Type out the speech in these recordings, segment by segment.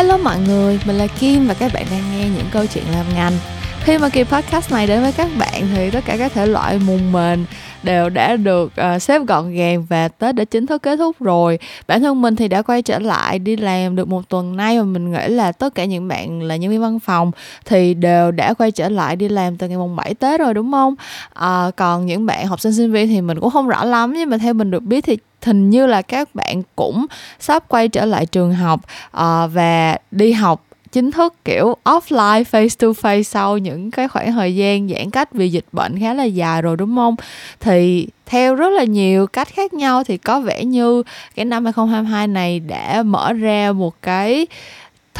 Hello mọi người, mình là Kim và các bạn đang nghe những câu chuyện làm ngành. Khi mà kỳ podcast này đến với các bạn thì tất cả các thể loại mùng mền đều đã được uh, xếp gọn gàng và Tết đã chính thức kết thúc rồi. Bản thân mình thì đã quay trở lại đi làm được một tuần nay và mình nghĩ là tất cả những bạn là nhân viên văn phòng thì đều đã quay trở lại đi làm từ ngày mùng 7 Tết rồi đúng không? Uh, còn những bạn học sinh sinh viên thì mình cũng không rõ lắm nhưng mà theo mình được biết thì hình như là các bạn cũng sắp quay trở lại trường học uh, và đi học chính thức kiểu offline face to face sau những cái khoảng thời gian giãn cách vì dịch bệnh khá là dài rồi đúng không? Thì theo rất là nhiều cách khác nhau thì có vẻ như cái năm 2022 này đã mở ra một cái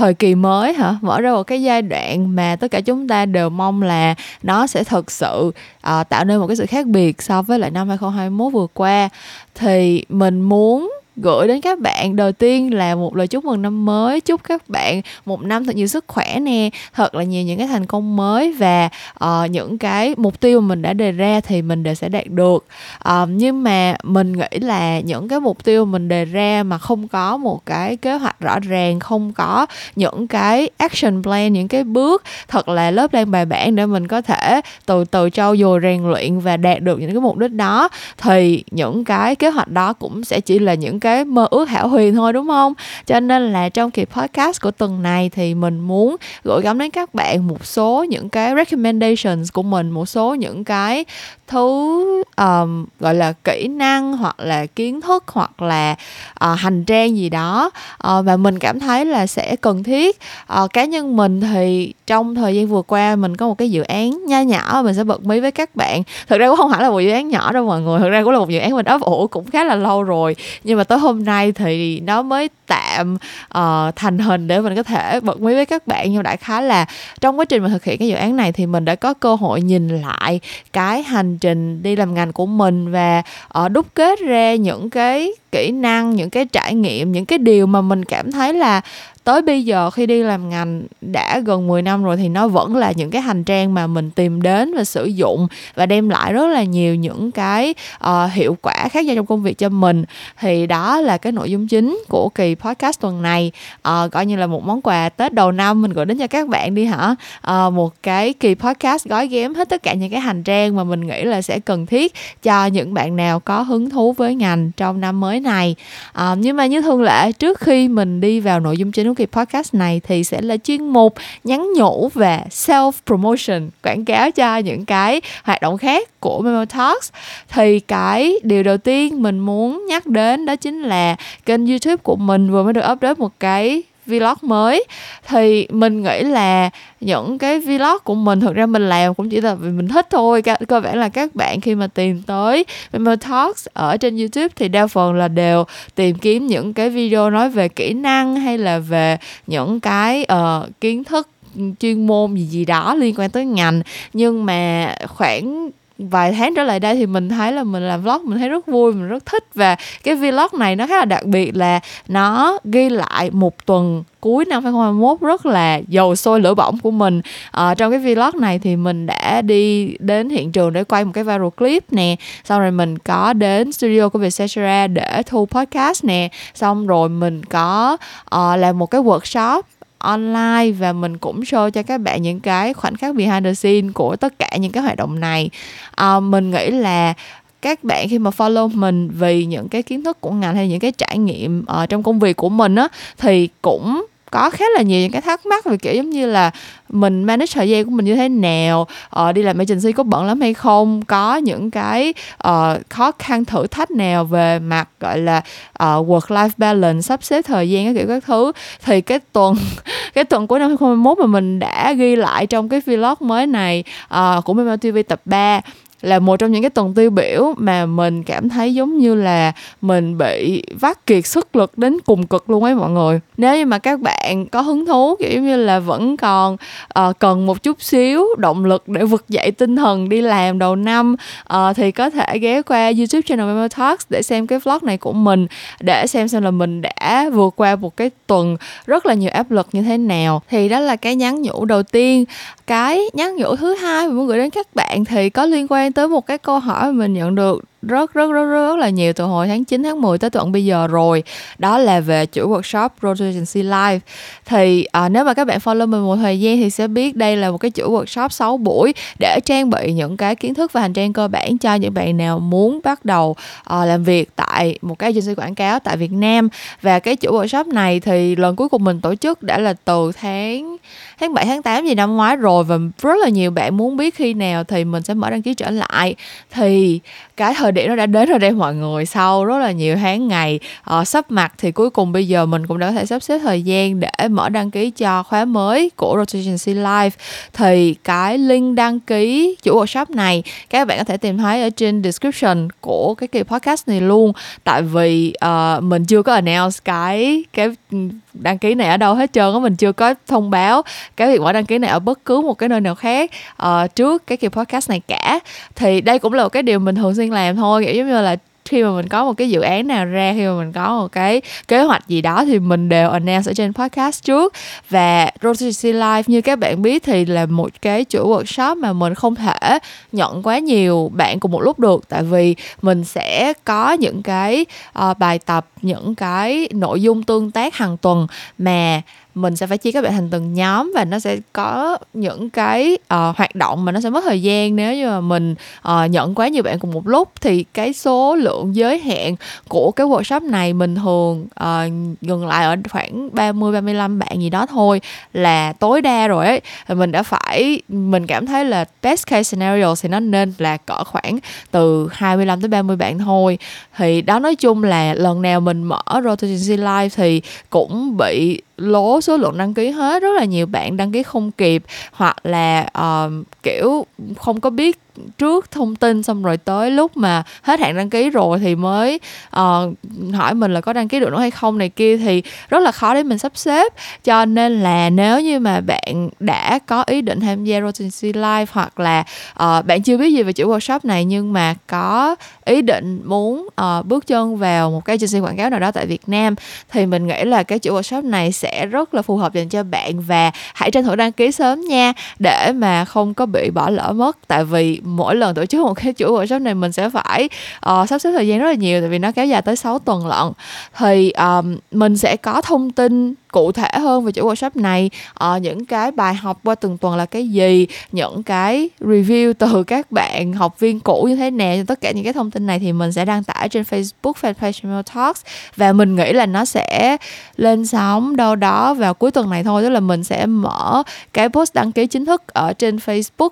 thời kỳ mới hả? Mở ra một cái giai đoạn mà tất cả chúng ta đều mong là nó sẽ thực sự uh, tạo nên một cái sự khác biệt so với lại năm 2021 vừa qua. Thì mình muốn gửi đến các bạn. Đầu tiên là một lời chúc mừng năm mới chúc các bạn một năm thật nhiều sức khỏe nè thật là nhiều những cái thành công mới và uh, những cái mục tiêu mà mình đã đề ra thì mình đều sẽ đạt được. Uh, nhưng mà mình nghĩ là những cái mục tiêu mình đề ra mà không có một cái kế hoạch rõ ràng không có những cái action plan những cái bước thật là lớp lan bài bản để mình có thể từ từ trau dồi rèn luyện và đạt được những cái mục đích đó thì những cái kế hoạch đó cũng sẽ chỉ là những cái mơ ước hảo huyền thôi đúng không? Cho nên là trong kỳ podcast của tuần này thì mình muốn gửi gắm đến các bạn một số những cái recommendations của mình một số những cái thứ um, gọi là kỹ năng hoặc là kiến thức hoặc là uh, hành trang gì đó uh, và mình cảm thấy là sẽ cần thiết. Uh, cá nhân mình thì trong thời gian vừa qua mình có một cái dự án nho nhỏ mình sẽ bật mí với các bạn. Thực ra cũng không phải là một dự án nhỏ đâu mọi người thực ra cũng là một dự án mình ấp ủ cũng khá là lâu rồi. Nhưng mà tới hôm nay thì nó mới tạm uh, thành hình để mình có thể bật mí với các bạn. Nhưng đại khái là trong quá trình mình thực hiện cái dự án này thì mình đã có cơ hội nhìn lại cái hành trình đi làm ngành của mình và uh, đúc kết ra những cái kỹ năng những cái trải nghiệm những cái điều mà mình cảm thấy là tới bây giờ khi đi làm ngành đã gần 10 năm rồi thì nó vẫn là những cái hành trang mà mình tìm đến và sử dụng và đem lại rất là nhiều những cái uh, hiệu quả khác nhau trong công việc cho mình. Thì đó là cái nội dung chính của kỳ podcast tuần này. Uh, coi như là một món quà tết đầu năm mình gửi đến cho các bạn đi hả? Uh, một cái kỳ podcast gói ghém hết tất cả những cái hành trang mà mình nghĩ là sẽ cần thiết cho những bạn nào có hứng thú với ngành trong năm mới này. Uh, nhưng mà như thường lệ trước khi mình đi vào nội dung chính của kỳ podcast này thì sẽ là chuyên mục nhắn nhủ về self promotion quảng cáo cho những cái hoạt động khác của Memo Talks. Thì cái điều đầu tiên mình muốn nhắc đến đó chính là kênh YouTube của mình vừa mới được update một cái vlog mới. Thì mình nghĩ là những cái vlog của mình thực ra mình làm cũng chỉ là vì mình thích thôi. Cơ bản là các bạn khi mà tìm tới Memo Talks ở trên YouTube thì đa phần là đều tìm kiếm những cái video nói về kỹ năng hay là về những cái uh, kiến thức chuyên môn gì gì đó liên quan tới ngành. Nhưng mà khoảng vài tháng trở lại đây thì mình thấy là mình làm vlog mình thấy rất vui mình rất thích. Và cái vlog này nó khá là đặc biệt là nó ghi lại một tuần cuối năm 2021 rất là dầu sôi lửa bỏng của mình. À, trong cái vlog này thì mình đã đi đến hiện trường để quay một cái viral clip nè. Xong rồi mình có đến studio của Vietcetera để thu podcast nè. Xong rồi mình có uh, làm một cái workshop online và mình cũng show cho các bạn những cái khoảnh khắc behind the scene của tất cả những cái hoạt động này. À, mình nghĩ là các bạn khi mà follow mình vì những cái kiến thức của ngành hay những cái trải nghiệm ở trong công việc của mình á thì cũng có khá là nhiều những cái thắc mắc về kiểu giống như là mình manage thời gian của mình như thế nào uh, đi làm agency có bận lắm hay không có những cái uh, khó khăn thử thách nào về mặt gọi là ờ, uh, work life balance sắp xếp thời gian các kiểu các thứ. Thì cái tuần cái tuần cuối năm 2021 mà mình đã ghi lại trong cái vlog mới này uh, của Memo TV tập 3 là một trong những cái tuần tiêu biểu mà mình cảm thấy giống như là mình bị vắt kiệt sức lực đến cùng cực luôn ấy mọi người. Nếu như mà các bạn có hứng thú kiểu như là vẫn còn uh, cần một chút xíu động lực để vực dậy tinh thần đi làm đầu năm uh, thì có thể ghé qua youtube channel Memo Talks để xem cái vlog này của mình để xem xem là mình đã vượt qua một cái tuần rất là nhiều áp lực như thế nào. Thì đó là cái nhắn nhủ đầu tiên. Cái nhắn nhủ thứ hai mình muốn gửi đến các bạn thì có liên quan tới một cái câu hỏi mà mình nhận được rất rất rất rất là nhiều từ hồi tháng 9 tháng 10 tới tận bây giờ rồi. Đó là về chuỗi workshop Road Agency Live. Thì à, nếu mà các bạn follow mình một thời gian thì sẽ biết đây là một cái chuỗi workshop 6 buổi để trang bị những cái kiến thức và hành trang cơ bản cho những bạn nào muốn bắt đầu à, làm việc tại một cái agency quảng cáo tại Việt Nam. Và cái chuỗi workshop này thì lần cuối cùng mình tổ chức đã là từ tháng tháng 7 tháng 8 gì năm ngoái rồi. Và rất là nhiều bạn muốn biết khi nào thì mình sẽ mở đăng ký trở lại. Thì cái thời điểm nó đã đến rồi đây mọi người. Sau rất là nhiều tháng ngày uh, sắp mặt thì cuối cùng bây giờ mình cũng đã có thể sắp xếp thời gian để mở đăng ký cho khóa mới của Rotation Live. Thì cái link đăng ký chủ workshop này các bạn có thể tìm thấy ở trên description của cái kỳ podcast này luôn. Tại vì uh, mình chưa có announce cái cái đăng ký này ở đâu hết trơn á mình chưa có thông báo cái việc mở đăng ký này ở bất cứ một cái nơi nào khác uh, trước cái kỳ podcast này cả. Thì đây cũng là một cái điều mình thường xuyên làm thôi kiểu giống như là khi mà mình có một cái dự án nào ra khi mà mình có một cái kế hoạch gì đó thì mình đều announce ở trên podcast trước. Và Rotary Live như các bạn biết thì là một cái chuỗi workshop mà mình không thể nhận quá nhiều bạn cùng một lúc được. Tại vì mình sẽ có những cái uh, bài tập những cái nội dung tương tác hàng tuần mà mình sẽ phải chia các bạn thành từng nhóm và nó sẽ có những cái uh, hoạt động mà nó sẽ mất thời gian. Nếu như mà mình uh, nhận quá nhiều bạn cùng một lúc thì cái số lượng giới hạn của cái workshop này mình thường ờ, uh, ngừng lại ở khoảng 30 35 bạn gì đó thôi là tối đa rồi ấy. Thì mình đã phải mình cảm thấy là best case scenario thì nó nên là cỡ khoảng từ 25 tới 30 bạn thôi. Thì đó nói chung là lần nào mình mở Rotation Live thì cũng bị lố số lượng đăng ký hết rất là nhiều bạn đăng ký không kịp hoặc là uh, kiểu không có biết trước thông tin xong rồi tới lúc mà hết hạn đăng ký rồi thì mới uh, hỏi mình là có đăng ký được nữa hay không này kia thì rất là khó để mình sắp xếp. Cho nên là nếu như mà bạn đã có ý định tham gia Rotancy Live hoặc là uh, bạn chưa biết gì về chuỗi workshop này nhưng mà có ý định muốn uh, bước chân vào một cái agency quảng cáo nào đó tại Việt Nam thì mình nghĩ là cái chuỗi workshop này sẽ rất là phù hợp dành cho bạn và hãy tranh thủ đăng ký sớm nha để mà không có bị bỏ lỡ mất. Tại vì mỗi lần tổ chức một cái chuỗi workshop này mình sẽ phải uh, sắp xếp thời gian rất là nhiều tại vì nó kéo dài tới 6 tuần lận. Thì um, mình sẽ có thông tin cụ thể hơn về chuỗi workshop này. Uh, những cái bài học qua từng tuần là cái gì? Những cái review từ các bạn học viên cũ như thế nào? Tất cả những cái thông tin này thì mình sẽ đăng tải trên Facebook fanpage Mel Talks. Và mình nghĩ là nó sẽ lên sóng đâu đó vào cuối tuần này thôi. Tức là mình sẽ mở cái post đăng ký chính thức ở trên Facebook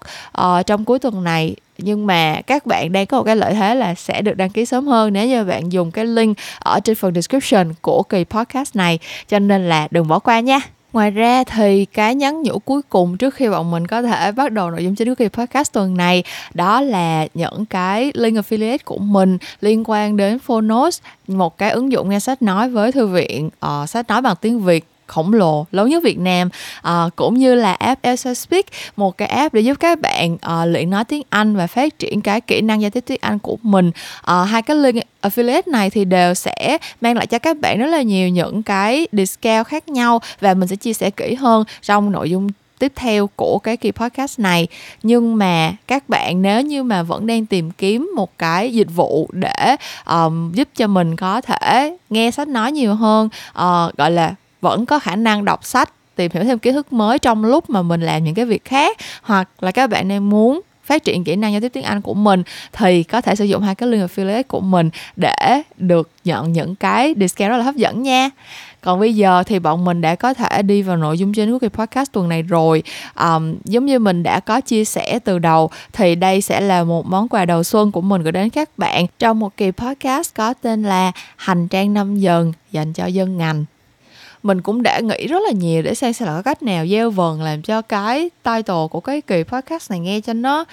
uh, trong cuối tuần này nhưng mà các bạn đang có một cái lợi thế là sẽ được đăng ký sớm hơn nếu như bạn dùng cái link ở trên phần description của kỳ podcast này. Cho nên là đừng bỏ qua nha. Ngoài ra thì cái nhắn nhủ cuối cùng trước khi bọn mình có thể bắt đầu nội dung chính của kỳ podcast tuần này đó là những cái link affiliate của mình liên quan đến Phonos, một cái ứng dụng nghe sách nói với thư viện uh, sách nói bằng tiếng Việt khổng lồ lớn nhất Việt Nam. À, cũng như là app Elsa Speak một cái app để giúp các bạn à, luyện nói tiếng Anh và phát triển cái kỹ năng giao tiếp tiếng Anh của mình. À, hai cái link affiliate này thì đều sẽ mang lại cho các bạn rất là nhiều những cái discount khác nhau và mình sẽ chia sẻ kỹ hơn trong nội dung tiếp theo của cái kỳ podcast này. Nhưng mà các bạn nếu như mà vẫn đang tìm kiếm một cái dịch vụ để um, giúp cho mình có thể nghe sách nói nhiều hơn uh, gọi là vẫn có khả năng đọc sách tìm hiểu thêm kiến thức mới trong lúc mà mình làm những cái việc khác hoặc là các bạn đang muốn phát triển kỹ năng giao tiếp tiếng Anh của mình thì có thể sử dụng hai cái link affiliate của mình để được nhận những cái discount rất là hấp dẫn nha. Còn bây giờ thì bọn mình đã có thể đi vào nội dung chính của cái podcast tuần này rồi. Um, giống như mình đã có chia sẻ từ đầu thì đây sẽ là một món quà đầu xuân của mình gửi đến các bạn. Trong một kỳ podcast có tên là hành trang năm dần dành cho dân ngành mình cũng đã nghĩ rất là nhiều để xem sẽ là có cách nào gieo vần làm cho cái title của cái kỳ podcast này nghe cho nó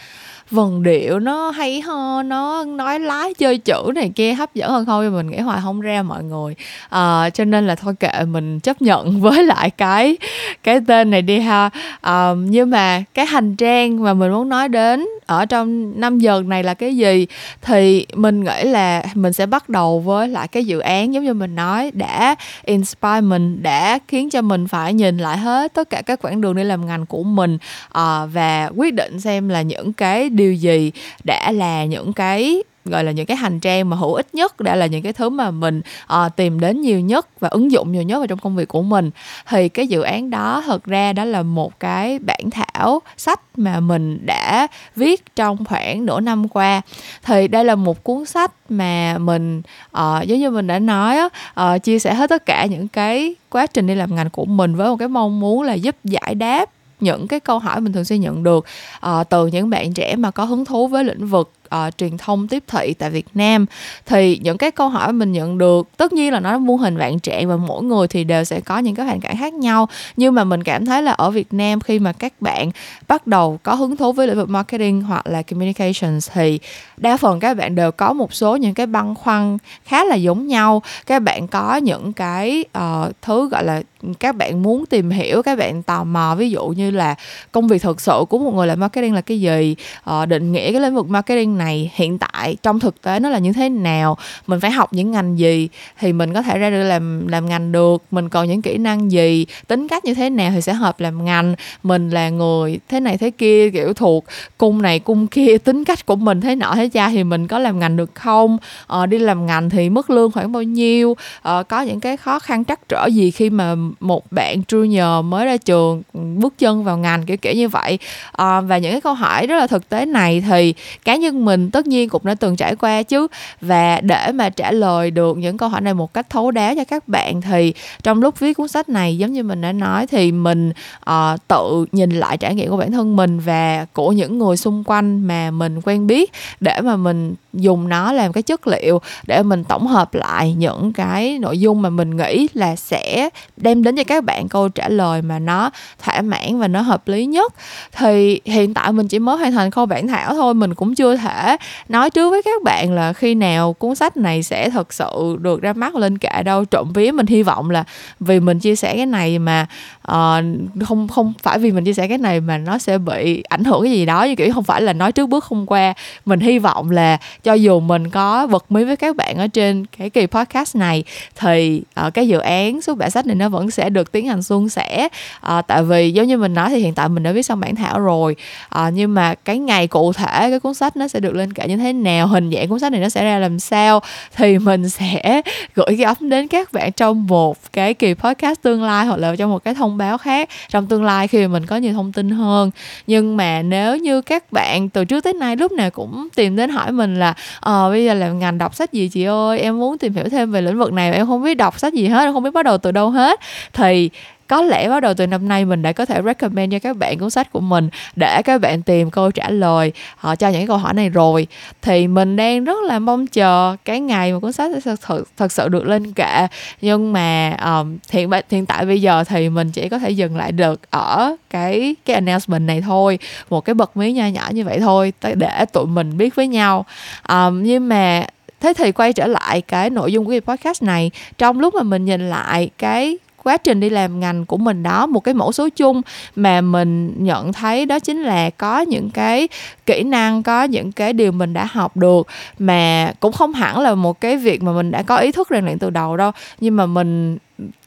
vần điệu nó hay ho nó nói lái chơi chữ này kia hấp dẫn hơn không? Mình nghĩ hoài không ra mọi người. À, cho nên là thôi kệ mình chấp nhận với lại cái cái tên này đi ha. À, nhưng mà cái hành trang mà mình muốn nói đến ở trong năm giờ này là cái gì? Thì mình nghĩ là mình sẽ bắt đầu với lại cái dự án giống như mình nói đã inspire mình đã khiến cho mình phải nhìn lại hết tất cả các quãng đường đi làm ngành của mình uh, và quyết định xem là những cái điều gì đã là những cái gọi là những cái hành trang mà hữu ích nhất đã là những cái thứ mà mình à, tìm đến nhiều nhất và ứng dụng nhiều nhất vào trong công việc của mình. Thì cái dự án đó thật ra đó là một cái bản thảo sách mà mình đã viết trong khoảng nửa năm qua. Thì đây là một cuốn sách mà mình uh, giống như mình đã nói uh, chia sẻ hết tất cả những cái quá trình đi làm ngành của mình với một cái mong muốn là giúp giải đáp những cái câu hỏi mình thường xuyên nhận được uh, từ những bạn trẻ mà có hứng thú với lĩnh vực uh, truyền thông tiếp thị tại Việt Nam. Thì những cái câu hỏi mình nhận được tất nhiên là nó muôn hình vạn trạng và mỗi người thì đều sẽ có những cái hoàn cảnh khác nhau. Nhưng mà mình cảm thấy là ở Việt Nam khi mà các bạn bắt đầu có hứng thú với lĩnh vực marketing hoặc là communications thì đa phần các bạn đều có một số những cái băn khoăn khá là giống nhau. Các bạn có những cái uh, thứ gọi là các bạn muốn tìm hiểu các bạn tò mò. Ví dụ như là công việc thực sự của một người làm marketing là cái gì? Uh, định nghĩa cái lĩnh vực marketing này hiện tại trong thực tế nó là như thế nào mình phải học những ngành gì thì mình có thể ra được làm làm ngành được mình còn những kỹ năng gì tính cách như thế nào thì sẽ hợp làm ngành mình là người thế này thế kia kiểu thuộc cung này cung kia tính cách của mình thế nọ thế cha thì mình có làm ngành được không ờ, đi làm ngành thì mức lương khoảng bao nhiêu ờ, có những cái khó khăn trắc trở gì khi mà một bạn junior mới ra trường ừ, bước chân vào ngành kiểu kiểu như vậy. Ờ, và những cái câu hỏi rất là thực tế này thì cá nhân mình tất nhiên cũng đã từng trải qua chứ. Và để mà trả lời được những câu hỏi này một cách thấu đáo cho các bạn thì trong lúc viết cuốn sách này giống như mình đã nói thì mình uh, tự nhìn lại trải nghiệm của bản thân mình và của những người xung quanh mà mình quen biết để mà mình dùng nó làm cái chất liệu để mình tổng hợp lại những cái nội dung mà mình nghĩ là sẽ đem đến cho các bạn câu trả lời mà nó thỏa mãn và nó hợp lý nhất. Thì hiện tại mình chỉ mới hoàn thành khâu bản thảo thôi mình cũng chưa thể nói trước với các bạn là khi nào cuốn sách này sẽ thật sự được ra mắt lên cả đâu. Trộm vía mình hy vọng là vì mình chia sẻ cái này mà uh, không không phải vì mình chia sẻ cái này mà nó sẽ bị ảnh hưởng cái gì đó. Như kiểu không phải là nói trước bước không qua. Mình hy vọng là cho dù mình có bật mí với các bạn ở trên cái kỳ podcast này thì uh, cái dự án xuất bản sách này nó vẫn sẽ được tiến hành suôn sẻ. Uh, tại vì giống như mình nói thì hiện tại mình đã viết xong bản thảo rồi. Uh, nhưng mà cái ngày cụ thể cái cuốn sách nó sẽ được được lên kệ như thế nào, hình dạng cuốn sách này nó sẽ ra làm sao, thì mình sẽ gửi gắm đến các bạn trong một cái kỳ podcast tương lai hoặc là trong một cái thông báo khác. Trong tương lai khi mà mình có nhiều thông tin hơn. Nhưng mà nếu như các bạn từ trước tới nay lúc nào cũng tìm đến hỏi mình là ờ bây giờ làm ngành đọc sách gì chị ơi? Em muốn tìm hiểu thêm về lĩnh vực này em không biết đọc sách gì hết, em không biết bắt đầu từ đâu hết. Thì có lẽ bắt đầu từ năm nay mình đã có thể recommend cho các bạn cuốn sách của mình để các bạn tìm câu trả lời họ cho những câu hỏi này rồi. Thì mình đang rất là mong chờ cái ngày mà cuốn sách sẽ thật, thật sự được lên kệ. Nhưng mà um, hiện hiện tại bây giờ thì mình chỉ có thể dừng lại được ở cái cái announcement này thôi một cái bật mí nho nhỏ như vậy thôi để tụi mình biết với nhau. Um, nhưng mà thế thì quay trở lại cái nội dung của cái podcast này. Trong lúc mà mình nhìn lại cái quá trình đi làm ngành của mình đó một cái mẫu số chung mà mình nhận thấy đó chính là có những cái kỹ năng có những cái điều mình đã học được mà cũng không hẳn là một cái việc mà mình đã có ý thức rèn luyện từ đầu đâu. Nhưng mà mình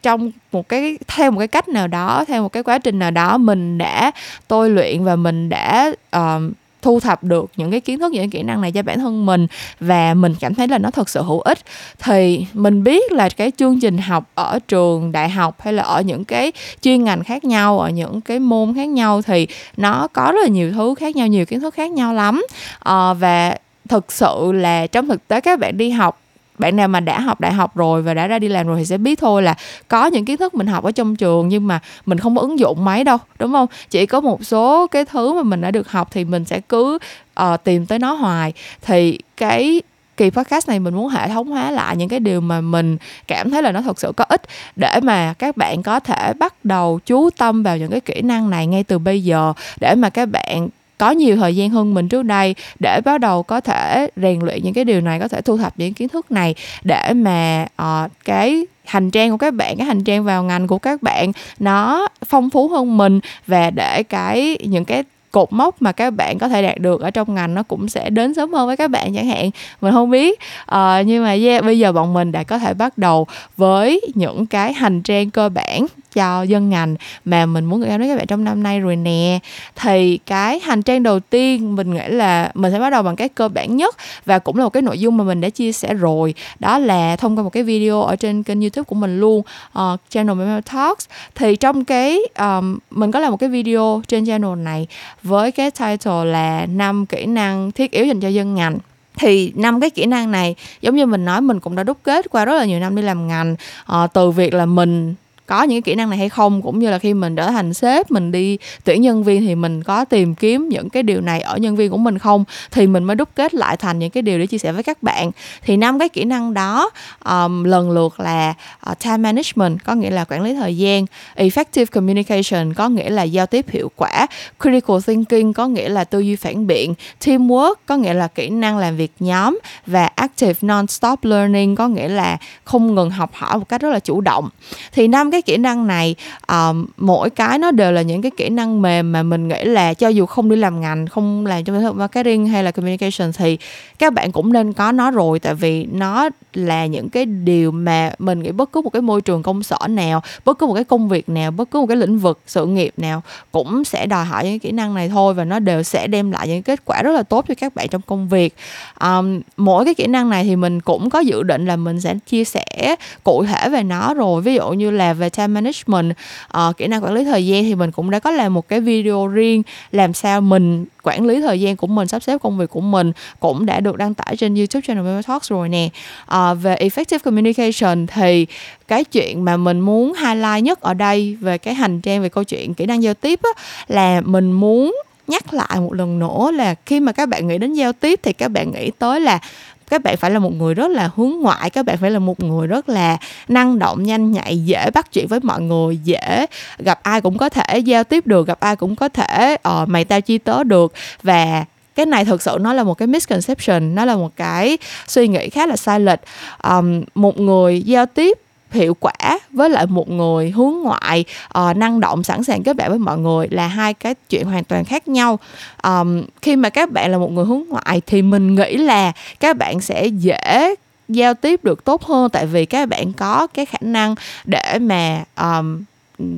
trong một cái theo một cái cách nào đó theo một cái quá trình nào đó mình đã tôi luyện và mình đã uh, thu thập được những cái kiến thức những cái kỹ năng này cho bản thân mình và mình cảm thấy là nó thật sự hữu ích. Thì mình biết là cái chương trình học ở trường đại học hay là ở những cái chuyên ngành khác nhau ở những cái môn khác nhau thì nó có rất là nhiều thứ khác nhau nhiều kiến thức khác nhau lắm. À, và thực sự là trong thực tế các bạn đi học bạn nào mà đã học đại học rồi và đã ra đi làm rồi thì sẽ biết thôi là có những kiến thức mình học ở trong trường nhưng mà mình không có ứng dụng mấy đâu đúng không? Chỉ có một số cái thứ mà mình đã được học thì mình sẽ cứ uh, tìm tới nó hoài. Thì cái kỳ podcast này mình muốn hệ thống hóa lại những cái điều mà mình cảm thấy là nó thật sự có ích để mà các bạn có thể bắt đầu chú tâm vào những cái kỹ năng này ngay từ bây giờ để mà các bạn có nhiều thời gian hơn mình trước đây để bắt đầu có thể rèn luyện những cái điều này có thể thu thập những kiến thức này để mà uh, cái hành trang của các bạn cái hành trang vào ngành của các bạn nó phong phú hơn mình và để cái những cái cột mốc mà các bạn có thể đạt được ở trong ngành nó cũng sẽ đến sớm hơn với các bạn chẳng hạn. Mình không biết uh, nhưng mà yeah, bây giờ bọn mình đã có thể bắt đầu với những cái hành trang cơ bản cho dân ngành mà mình muốn gửi gắm đến các bạn trong năm nay rồi nè. Thì cái hành trang đầu tiên mình nghĩ là mình sẽ bắt đầu bằng cái cơ bản nhất và cũng là một cái nội dung mà mình đã chia sẻ rồi. Đó là thông qua một cái video ở trên kênh youtube của mình luôn uh, channel Memo Talks. Thì trong cái um, mình có làm một cái video trên channel này với cái title là năm kỹ năng thiết yếu dành cho dân ngành. Thì năm cái kỹ năng này giống như mình nói mình cũng đã đúc kết qua rất là nhiều năm đi làm ngành uh, từ việc là mình có những cái kỹ năng này hay không cũng như là khi mình trở thành sếp mình đi tuyển nhân viên thì mình có tìm kiếm những cái điều này ở nhân viên của mình không? Thì mình mới đúc kết lại thành những cái điều để chia sẻ với các bạn. Thì năm cái kỹ năng đó um, lần lượt là uh, time management có nghĩa là quản lý thời gian. Effective communication có nghĩa là giao tiếp hiệu quả. Critical thinking có nghĩa là tư duy phản biện. Teamwork có nghĩa là kỹ năng làm việc nhóm. Và active non-stop learning có nghĩa là không ngừng học hỏi một cách rất là chủ động. Thì năm cái cái kỹ năng này um, mỗi cái nó đều là những cái kỹ năng mềm mà mình nghĩ là cho dù không đi làm ngành không làm trong lĩnh vực marketing hay là communication thì các bạn cũng nên có nó rồi. Tại vì nó là những cái điều mà mình nghĩ bất cứ một cái môi trường công sở nào bất cứ một cái công việc nào bất cứ một cái lĩnh vực sự nghiệp nào cũng sẽ đòi hỏi những kỹ năng này thôi và nó đều sẽ đem lại những kết quả rất là tốt cho các bạn trong công việc. Um, mỗi cái kỹ năng này thì mình cũng có dự định là mình sẽ chia sẻ cụ thể về nó rồi. Ví dụ như là về time management. Uh, kỹ năng quản lý thời gian thì mình cũng đã có làm một cái video riêng làm sao mình quản lý thời gian của mình sắp xếp công việc của mình cũng đã được đăng tải trên youtube channel Memo Talks rồi nè. À, về effective communication thì cái chuyện mà mình muốn highlight nhất ở đây về cái hành trang về câu chuyện kỹ năng giao tiếp á, là mình muốn nhắc lại một lần nữa là khi mà các bạn nghĩ đến giao tiếp thì các bạn nghĩ tới là các bạn phải là một người rất là hướng ngoại các bạn phải là một người rất là năng động nhanh nhạy dễ bắt chuyện với mọi người dễ gặp ai cũng có thể giao tiếp được gặp ai cũng có thể uh, mày tao chi tớ được. Và cái này thực sự nó là một cái misconception nó là một cái suy nghĩ khá là sai lệch. Um, một người giao tiếp hiệu quả với lại một người hướng ngoại uh, năng động sẵn sàng kết bạn với mọi người là hai cái chuyện hoàn toàn khác nhau. Um, khi mà các bạn là một người hướng ngoại thì mình nghĩ là các bạn sẽ dễ giao tiếp được tốt hơn tại vì các bạn có cái khả năng để mà um,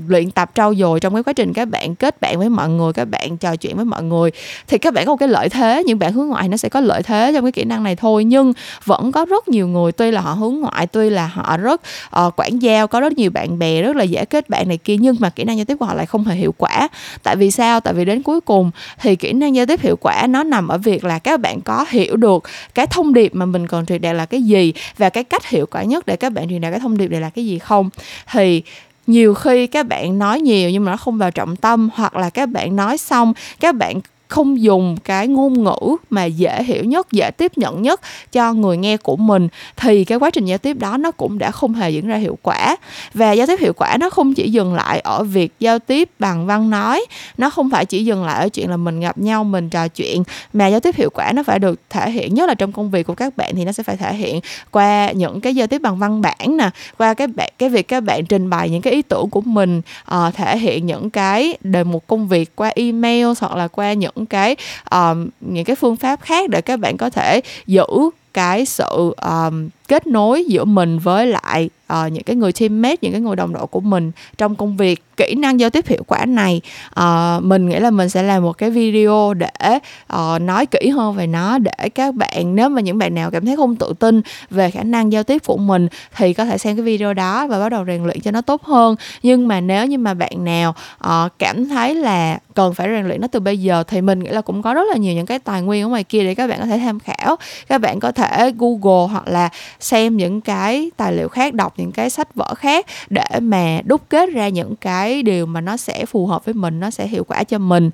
luyện tập trau dồi trong cái quá trình các bạn kết bạn với mọi người các bạn trò chuyện với mọi người thì các bạn có một cái lợi thế những bạn hướng ngoại nó sẽ có lợi thế trong cái kỹ năng này thôi. Nhưng vẫn có rất nhiều người tuy là họ hướng ngoại tuy là họ rất uh, quản giao có rất nhiều bạn bè rất là dễ kết bạn này kia nhưng mà kỹ năng giao tiếp của họ lại không hề hiệu quả. Tại vì sao? Tại vì đến cuối cùng thì kỹ năng giao tiếp hiệu quả nó nằm ở việc là các bạn có hiểu được cái thông điệp mà mình cần truyền đạt là cái gì và cái cách hiệu quả nhất để các bạn truyền đạt cái thông điệp này là cái gì không? Thì nhiều khi các bạn nói nhiều nhưng mà nó không vào trọng tâm hoặc là các bạn nói xong, các bạn không dùng cái ngôn ngữ mà dễ hiểu nhất dễ tiếp nhận nhất cho người nghe của mình thì cái quá trình giao tiếp đó nó cũng đã không hề diễn ra hiệu quả. Và giao tiếp hiệu quả nó không chỉ dừng lại ở việc giao tiếp bằng văn nói nó không phải chỉ dừng lại ở chuyện là mình gặp nhau mình trò chuyện mà giao tiếp hiệu quả nó phải được thể hiện nhất là trong công việc của các bạn thì nó sẽ phải thể hiện qua những cái giao tiếp bằng văn bản nè qua cái bạn cái việc các bạn trình bày những cái ý tưởng của mình uh, thể hiện những cái đề mục công việc qua email hoặc là qua những những cái um, những cái phương pháp khác để các bạn có thể giữ cái sự um, kết nối giữa mình với lại uh, những cái người teammate những cái người đồng đội của mình trong công việc kỹ năng giao tiếp hiệu quả này. Uh, mình nghĩ là mình sẽ làm một cái video để uh, nói kỹ hơn về nó để các bạn nếu mà những bạn nào cảm thấy không tự tin về khả năng giao tiếp của mình thì có thể xem cái video đó và bắt đầu rèn luyện cho nó tốt hơn. Nhưng mà nếu như mà bạn nào uh, cảm thấy là cần phải rèn luyện nó từ bây giờ thì mình nghĩ là cũng có rất là nhiều những cái tài nguyên ở ngoài kia để các bạn có thể tham khảo các bạn có thể thể google hoặc là xem những cái tài liệu khác đọc những cái sách vở khác để mà đúc kết ra những cái điều mà nó sẽ phù hợp với mình nó sẽ hiệu quả cho mình.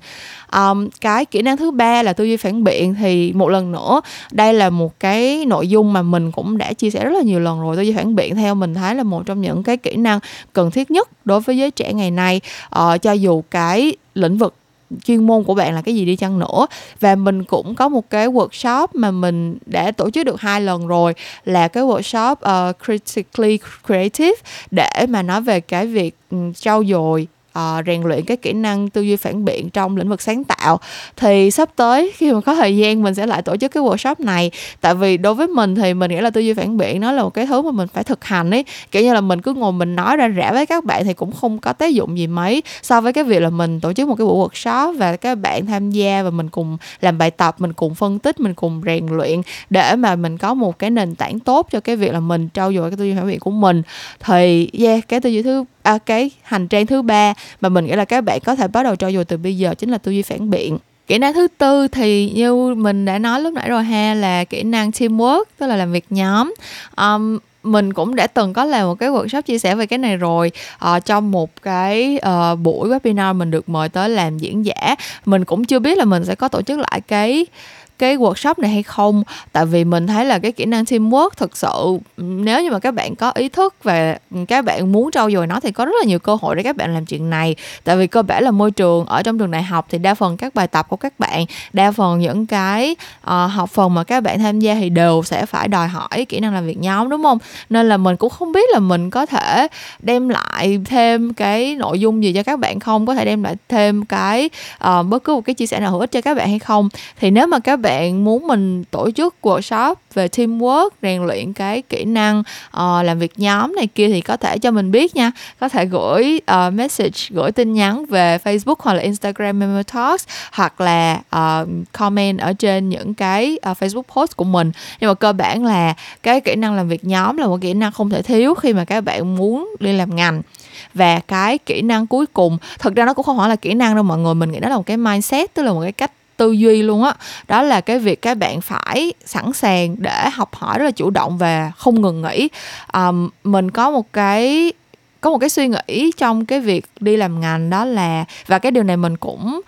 Um, cái kỹ năng thứ ba là tư duy phản biện. Thì một lần nữa đây là một cái nội dung mà mình cũng đã chia sẻ rất là nhiều lần rồi. Tư duy phản biện theo mình thấy là một trong những cái kỹ năng cần thiết nhất đối với giới trẻ ngày nay. Uh, cho dù cái lĩnh vực chuyên môn của bạn là cái gì đi chăng nữa. Và mình cũng có một cái workshop mà mình đã tổ chức được hai lần rồi là cái workshop uh, critically creative để mà nói về cái việc ừ, trau dồi uh, rèn luyện cái kỹ năng tư duy phản biện trong lĩnh vực sáng tạo. Thì sắp tới khi mà có thời gian mình sẽ lại tổ chức cái workshop này. Tại vì đối với mình thì mình nghĩ là tư duy phản biện nó là một cái thứ mà mình phải thực hành ấy. Kiểu như là mình cứ ngồi mình nói ra rẽ với các bạn thì cũng không có tác dụng gì mấy. So với cái việc là mình tổ chức một cái buổi workshop và các bạn tham gia và mình cùng làm bài tập mình cùng phân tích mình cùng rèn luyện để mà mình có một cái nền tảng tốt cho cái việc là mình trau dồi cái tư duy phản biện của mình. Thì yeah cái tư duy thứ à, cái hành trang thứ ba mà mình nghĩ là các bạn có thể bắt đầu trau dồi từ bây giờ chính là tư duy phản biện. Kỹ năng thứ tư thì như mình đã nói lúc nãy rồi ha là kỹ năng teamwork tức là làm việc nhóm. Um, mình cũng đã từng có làm một cái workshop chia sẻ về cái này rồi. À, trong một cái uh, buổi webinar mình được mời tới làm diễn giả mình cũng chưa biết là mình sẽ có tổ chức lại cái cái workshop này hay không? Tại vì mình thấy là cái kỹ năng teamwork thực sự nếu như mà các bạn có ý thức và các bạn muốn trau dồi nó thì có rất là nhiều cơ hội để các bạn làm chuyện này. Tại vì cơ bản là môi trường ở trong trường đại học thì đa phần các bài tập của các bạn đa phần những cái uh, học phần mà các bạn tham gia thì đều sẽ phải đòi hỏi kỹ năng làm việc nhóm đúng không? Nên là mình cũng không biết là mình có thể đem lại thêm cái nội dung gì cho các bạn không? Có thể đem lại thêm cái uh, bất cứ một cái chia sẻ nào hữu ích cho các bạn hay không? Thì nếu mà các bạn bạn muốn mình tổ chức workshop về teamwork rèn luyện cái kỹ năng uh, làm việc nhóm này kia thì có thể cho mình biết nha. Có thể gửi uh, message gửi tin nhắn về Facebook hoặc là Instagram Memo Talks hoặc là uh, comment ở trên những cái uh, Facebook post của mình. Nhưng mà cơ bản là cái kỹ năng làm việc nhóm là một kỹ năng không thể thiếu khi mà các bạn muốn đi làm ngành. Và cái kỹ năng cuối cùng thực ra nó cũng không phải là kỹ năng đâu mọi người mình nghĩ đó là một cái mindset tức là một cái cách tư duy luôn á đó. đó là cái việc các bạn phải sẵn sàng để học hỏi rất là chủ động và không ngừng nghỉ um, mình có một cái có một cái suy nghĩ trong cái việc đi làm ngành đó là và cái điều này mình cũng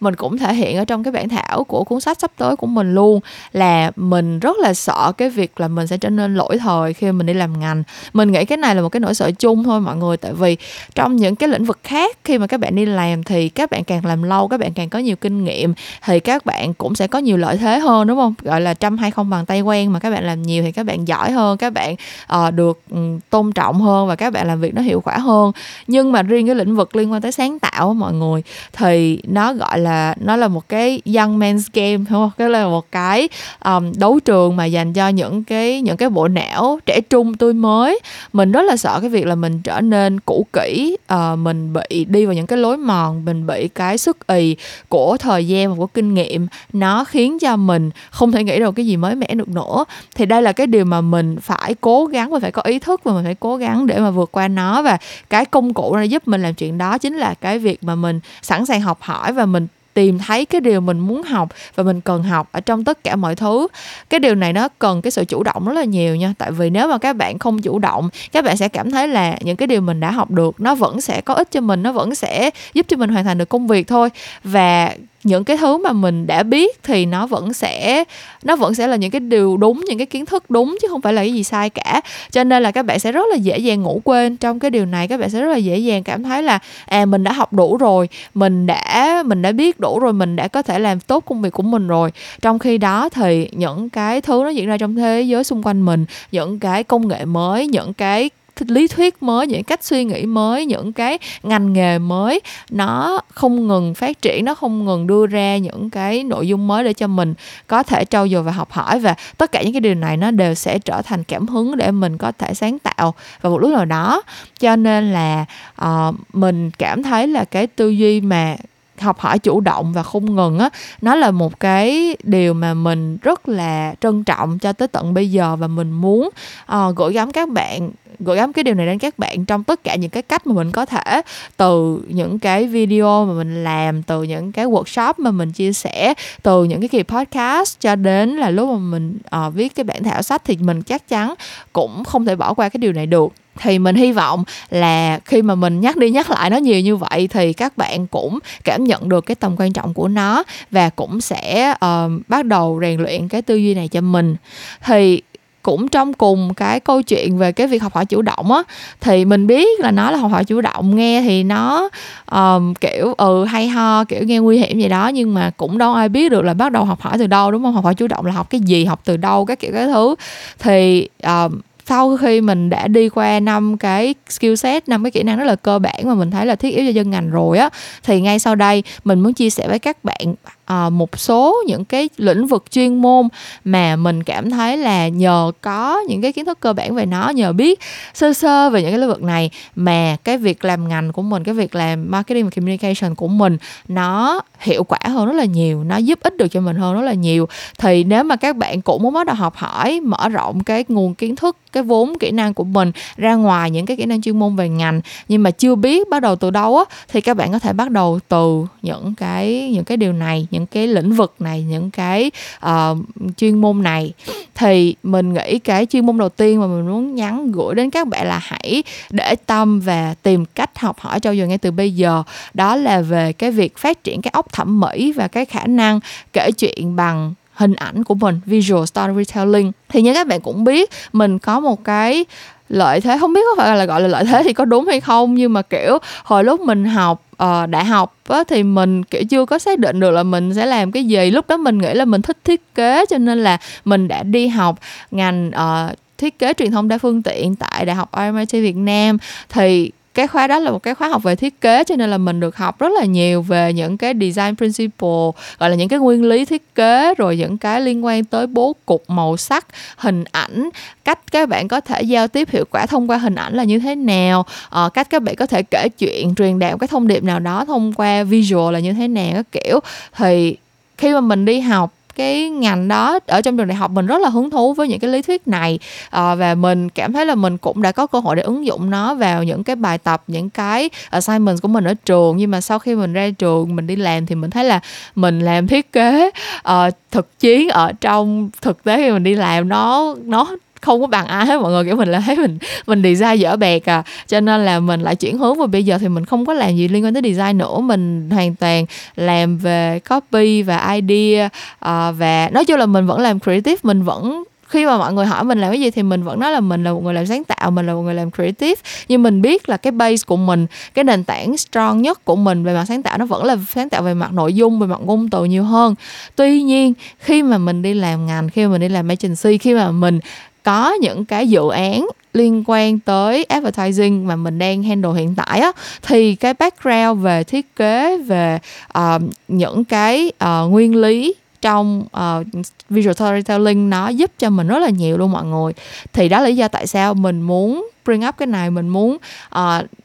mình cũng thể hiện ở trong cái bản thảo của cuốn sách sắp tới của mình luôn là mình rất là sợ cái việc là mình sẽ trở nên lỗi thời khi mình đi làm ngành. Mình nghĩ cái này là một cái nỗi sợ chung thôi mọi người tại vì trong những cái lĩnh vực khác khi mà các bạn đi làm thì các bạn càng làm lâu các bạn càng có nhiều kinh nghiệm thì các bạn cũng sẽ có nhiều lợi thế hơn đúng không? Gọi là trăm hay không bằng tay quen mà các bạn làm nhiều thì các bạn giỏi hơn các bạn uh, được um, tôn trọng hơn và các bạn làm việc nó hiệu quả hơn. Nhưng mà riêng cái lĩnh vực liên quan tới sáng tạo mọi người thì nó gọi là là nó là một cái young man's game đúng không? Cái là một cái um, đấu trường mà dành cho những cái những cái bộ não trẻ trung tươi mới. Mình rất là sợ cái việc là mình trở nên cũ kỹ, uh, mình bị đi vào những cái lối mòn, mình bị cái sức ì của thời gian và của kinh nghiệm nó khiến cho mình không thể nghĩ được cái gì mới mẻ được nữa. Thì đây là cái điều mà mình phải cố gắng và phải có ý thức và mình phải cố gắng để mà vượt qua nó và cái công cụ nó giúp mình làm chuyện đó chính là cái việc mà mình sẵn sàng học hỏi và mình tìm thấy cái điều mình muốn học và mình cần học ở trong tất cả mọi thứ. Cái điều này nó cần cái sự chủ động rất là nhiều nha. Tại vì nếu mà các bạn không chủ động, các bạn sẽ cảm thấy là những cái điều mình đã học được nó vẫn sẽ có ích cho mình, nó vẫn sẽ giúp cho mình hoàn thành được công việc thôi. Và những cái thứ mà mình đã biết thì nó vẫn sẽ, nó vẫn sẽ là những cái điều đúng, những cái kiến thức đúng chứ không phải là cái gì sai cả. Cho nên là các bạn sẽ rất là dễ dàng ngủ quên trong cái điều này, các bạn sẽ rất là dễ dàng cảm thấy là à mình đã học đủ rồi, mình đã mình đã biết đủ rồi, mình đã có thể làm tốt công việc của mình rồi. Trong khi đó thì những cái thứ nó diễn ra trong thế giới xung quanh mình, những cái công nghệ mới, những cái lý thuyết mới những cách suy nghĩ mới những cái ngành nghề mới nó không ngừng phát triển nó không ngừng đưa ra những cái nội dung mới để cho mình có thể trau dồi và học hỏi. Và tất cả những cái điều này nó đều sẽ trở thành cảm hứng để mình có thể sáng tạo vào một lúc nào đó. Cho nên là uh, mình cảm thấy là cái tư duy mà học hỏi chủ động và không ngừng á nó là một cái điều mà mình rất là trân trọng cho tới tận bây giờ và mình muốn uh, gửi gắm các bạn gửi gắm cái điều này đến các bạn trong tất cả những cái cách mà mình có thể từ những cái video mà mình làm từ những cái workshop mà mình chia sẻ từ những cái kỳ podcast cho đến là lúc mà mình uh, viết cái bản thảo sách thì mình chắc chắn cũng không thể bỏ qua cái điều này được thì mình hy vọng là khi mà mình nhắc đi nhắc lại nó nhiều như vậy thì các bạn cũng cảm nhận được cái tầm quan trọng của nó và cũng sẽ uh, bắt đầu rèn luyện cái tư duy này cho mình. Thì cũng trong cùng cái câu chuyện về cái việc học hỏi chủ động á thì mình biết là nó là học hỏi chủ động nghe thì nó um, kiểu ừ hay ho kiểu nghe nguy hiểm gì đó nhưng mà cũng đâu ai biết được là bắt đầu học hỏi từ đâu đúng không? Học hỏi chủ động là học cái gì học từ đâu các kiểu cái thứ. Thì um, sau khi mình đã đi qua năm cái skill set, năm cái kỹ năng rất là cơ bản mà mình thấy là thiết yếu cho dân ngành rồi á, thì ngay sau đây mình muốn chia sẻ với các bạn uh, một số những cái lĩnh vực chuyên môn mà mình cảm thấy là nhờ có những cái kiến thức cơ bản về nó nhờ biết sơ sơ về những cái lĩnh vực này mà cái việc làm ngành của mình cái việc làm marketing và communication của mình nó hiệu quả hơn rất là nhiều nó giúp ích được cho mình hơn rất là nhiều. Thì nếu mà các bạn cũng muốn bắt đầu học hỏi mở rộng cái nguồn kiến thức cái vốn kỹ năng của mình ra ngoài những cái kỹ năng chuyên môn về ngành nhưng mà chưa biết bắt đầu từ đâu á thì các bạn có thể bắt đầu từ những cái những cái điều này những cái lĩnh vực này những cái uh, chuyên môn này. Thì mình nghĩ cái chuyên môn đầu tiên mà mình muốn nhắn gửi đến các bạn là hãy để tâm và tìm cách học hỏi cho dồi ngay từ bây giờ. Đó là về cái việc phát triển cái óc thẩm mỹ và cái khả năng kể chuyện bằng hình ảnh của mình visual storytelling. Thì như các bạn cũng biết mình có một cái lợi thế không biết có phải là gọi là lợi thế thì có đúng hay không nhưng mà kiểu hồi lúc mình học uh, đại học á, thì mình kiểu chưa có xác định được là mình sẽ làm cái gì. Lúc đó mình nghĩ là mình thích thiết kế cho nên là mình đã đi học ngành uh, thiết kế truyền thông đa phương tiện tại đại học RMIT Việt Nam. Thì cái khóa đó là một cái khóa học về thiết kế cho nên là mình được học rất là nhiều về những cái design principle gọi là những cái nguyên lý thiết kế rồi những cái liên quan tới bố cục màu sắc hình ảnh cách các bạn có thể giao tiếp hiệu quả thông qua hình ảnh là như thế nào à, cách các bạn có thể kể chuyện truyền đạt cái thông điệp nào đó thông qua visual là như thế nào các kiểu. Thì khi mà mình đi học cái ngành đó ở trong trường đại học mình rất là hứng thú với những cái lý thuyết này. À, và mình cảm thấy là mình cũng đã có cơ hội để ứng dụng nó vào những cái bài tập những cái assignment của mình ở trường. Nhưng mà sau khi mình ra trường mình đi làm thì mình thấy là mình làm thiết kế uh, thực chiến ở trong thực tế khi mình đi làm nó nó không có bằng ai hết mọi người. Kiểu mình là thấy mình mình design dở bẹt à. Cho nên là mình lại chuyển hướng và bây giờ thì mình không có làm gì liên quan tới design nữa. Mình hoàn toàn làm về copy và idea à, và nói chung là mình vẫn làm creative. Mình vẫn khi mà mọi người hỏi mình làm cái gì thì mình vẫn nói là mình là một người làm sáng tạo mình là một người làm creative. Nhưng mình biết là cái base của mình cái nền tảng strong nhất của mình về mặt sáng tạo nó vẫn là sáng tạo về mặt nội dung về mặt ngôn từ nhiều hơn. Tuy nhiên khi mà mình đi làm ngành khi mà mình đi làm agency khi mà mình có những cái dự án liên quan tới advertising mà mình đang handle hiện tại á thì cái background về thiết kế về uh, những cái uh, nguyên lý trong uh, visual storytelling nó giúp cho mình rất là nhiều luôn mọi người. Thì đó là lý do tại sao mình muốn bring up cái này mình muốn uh,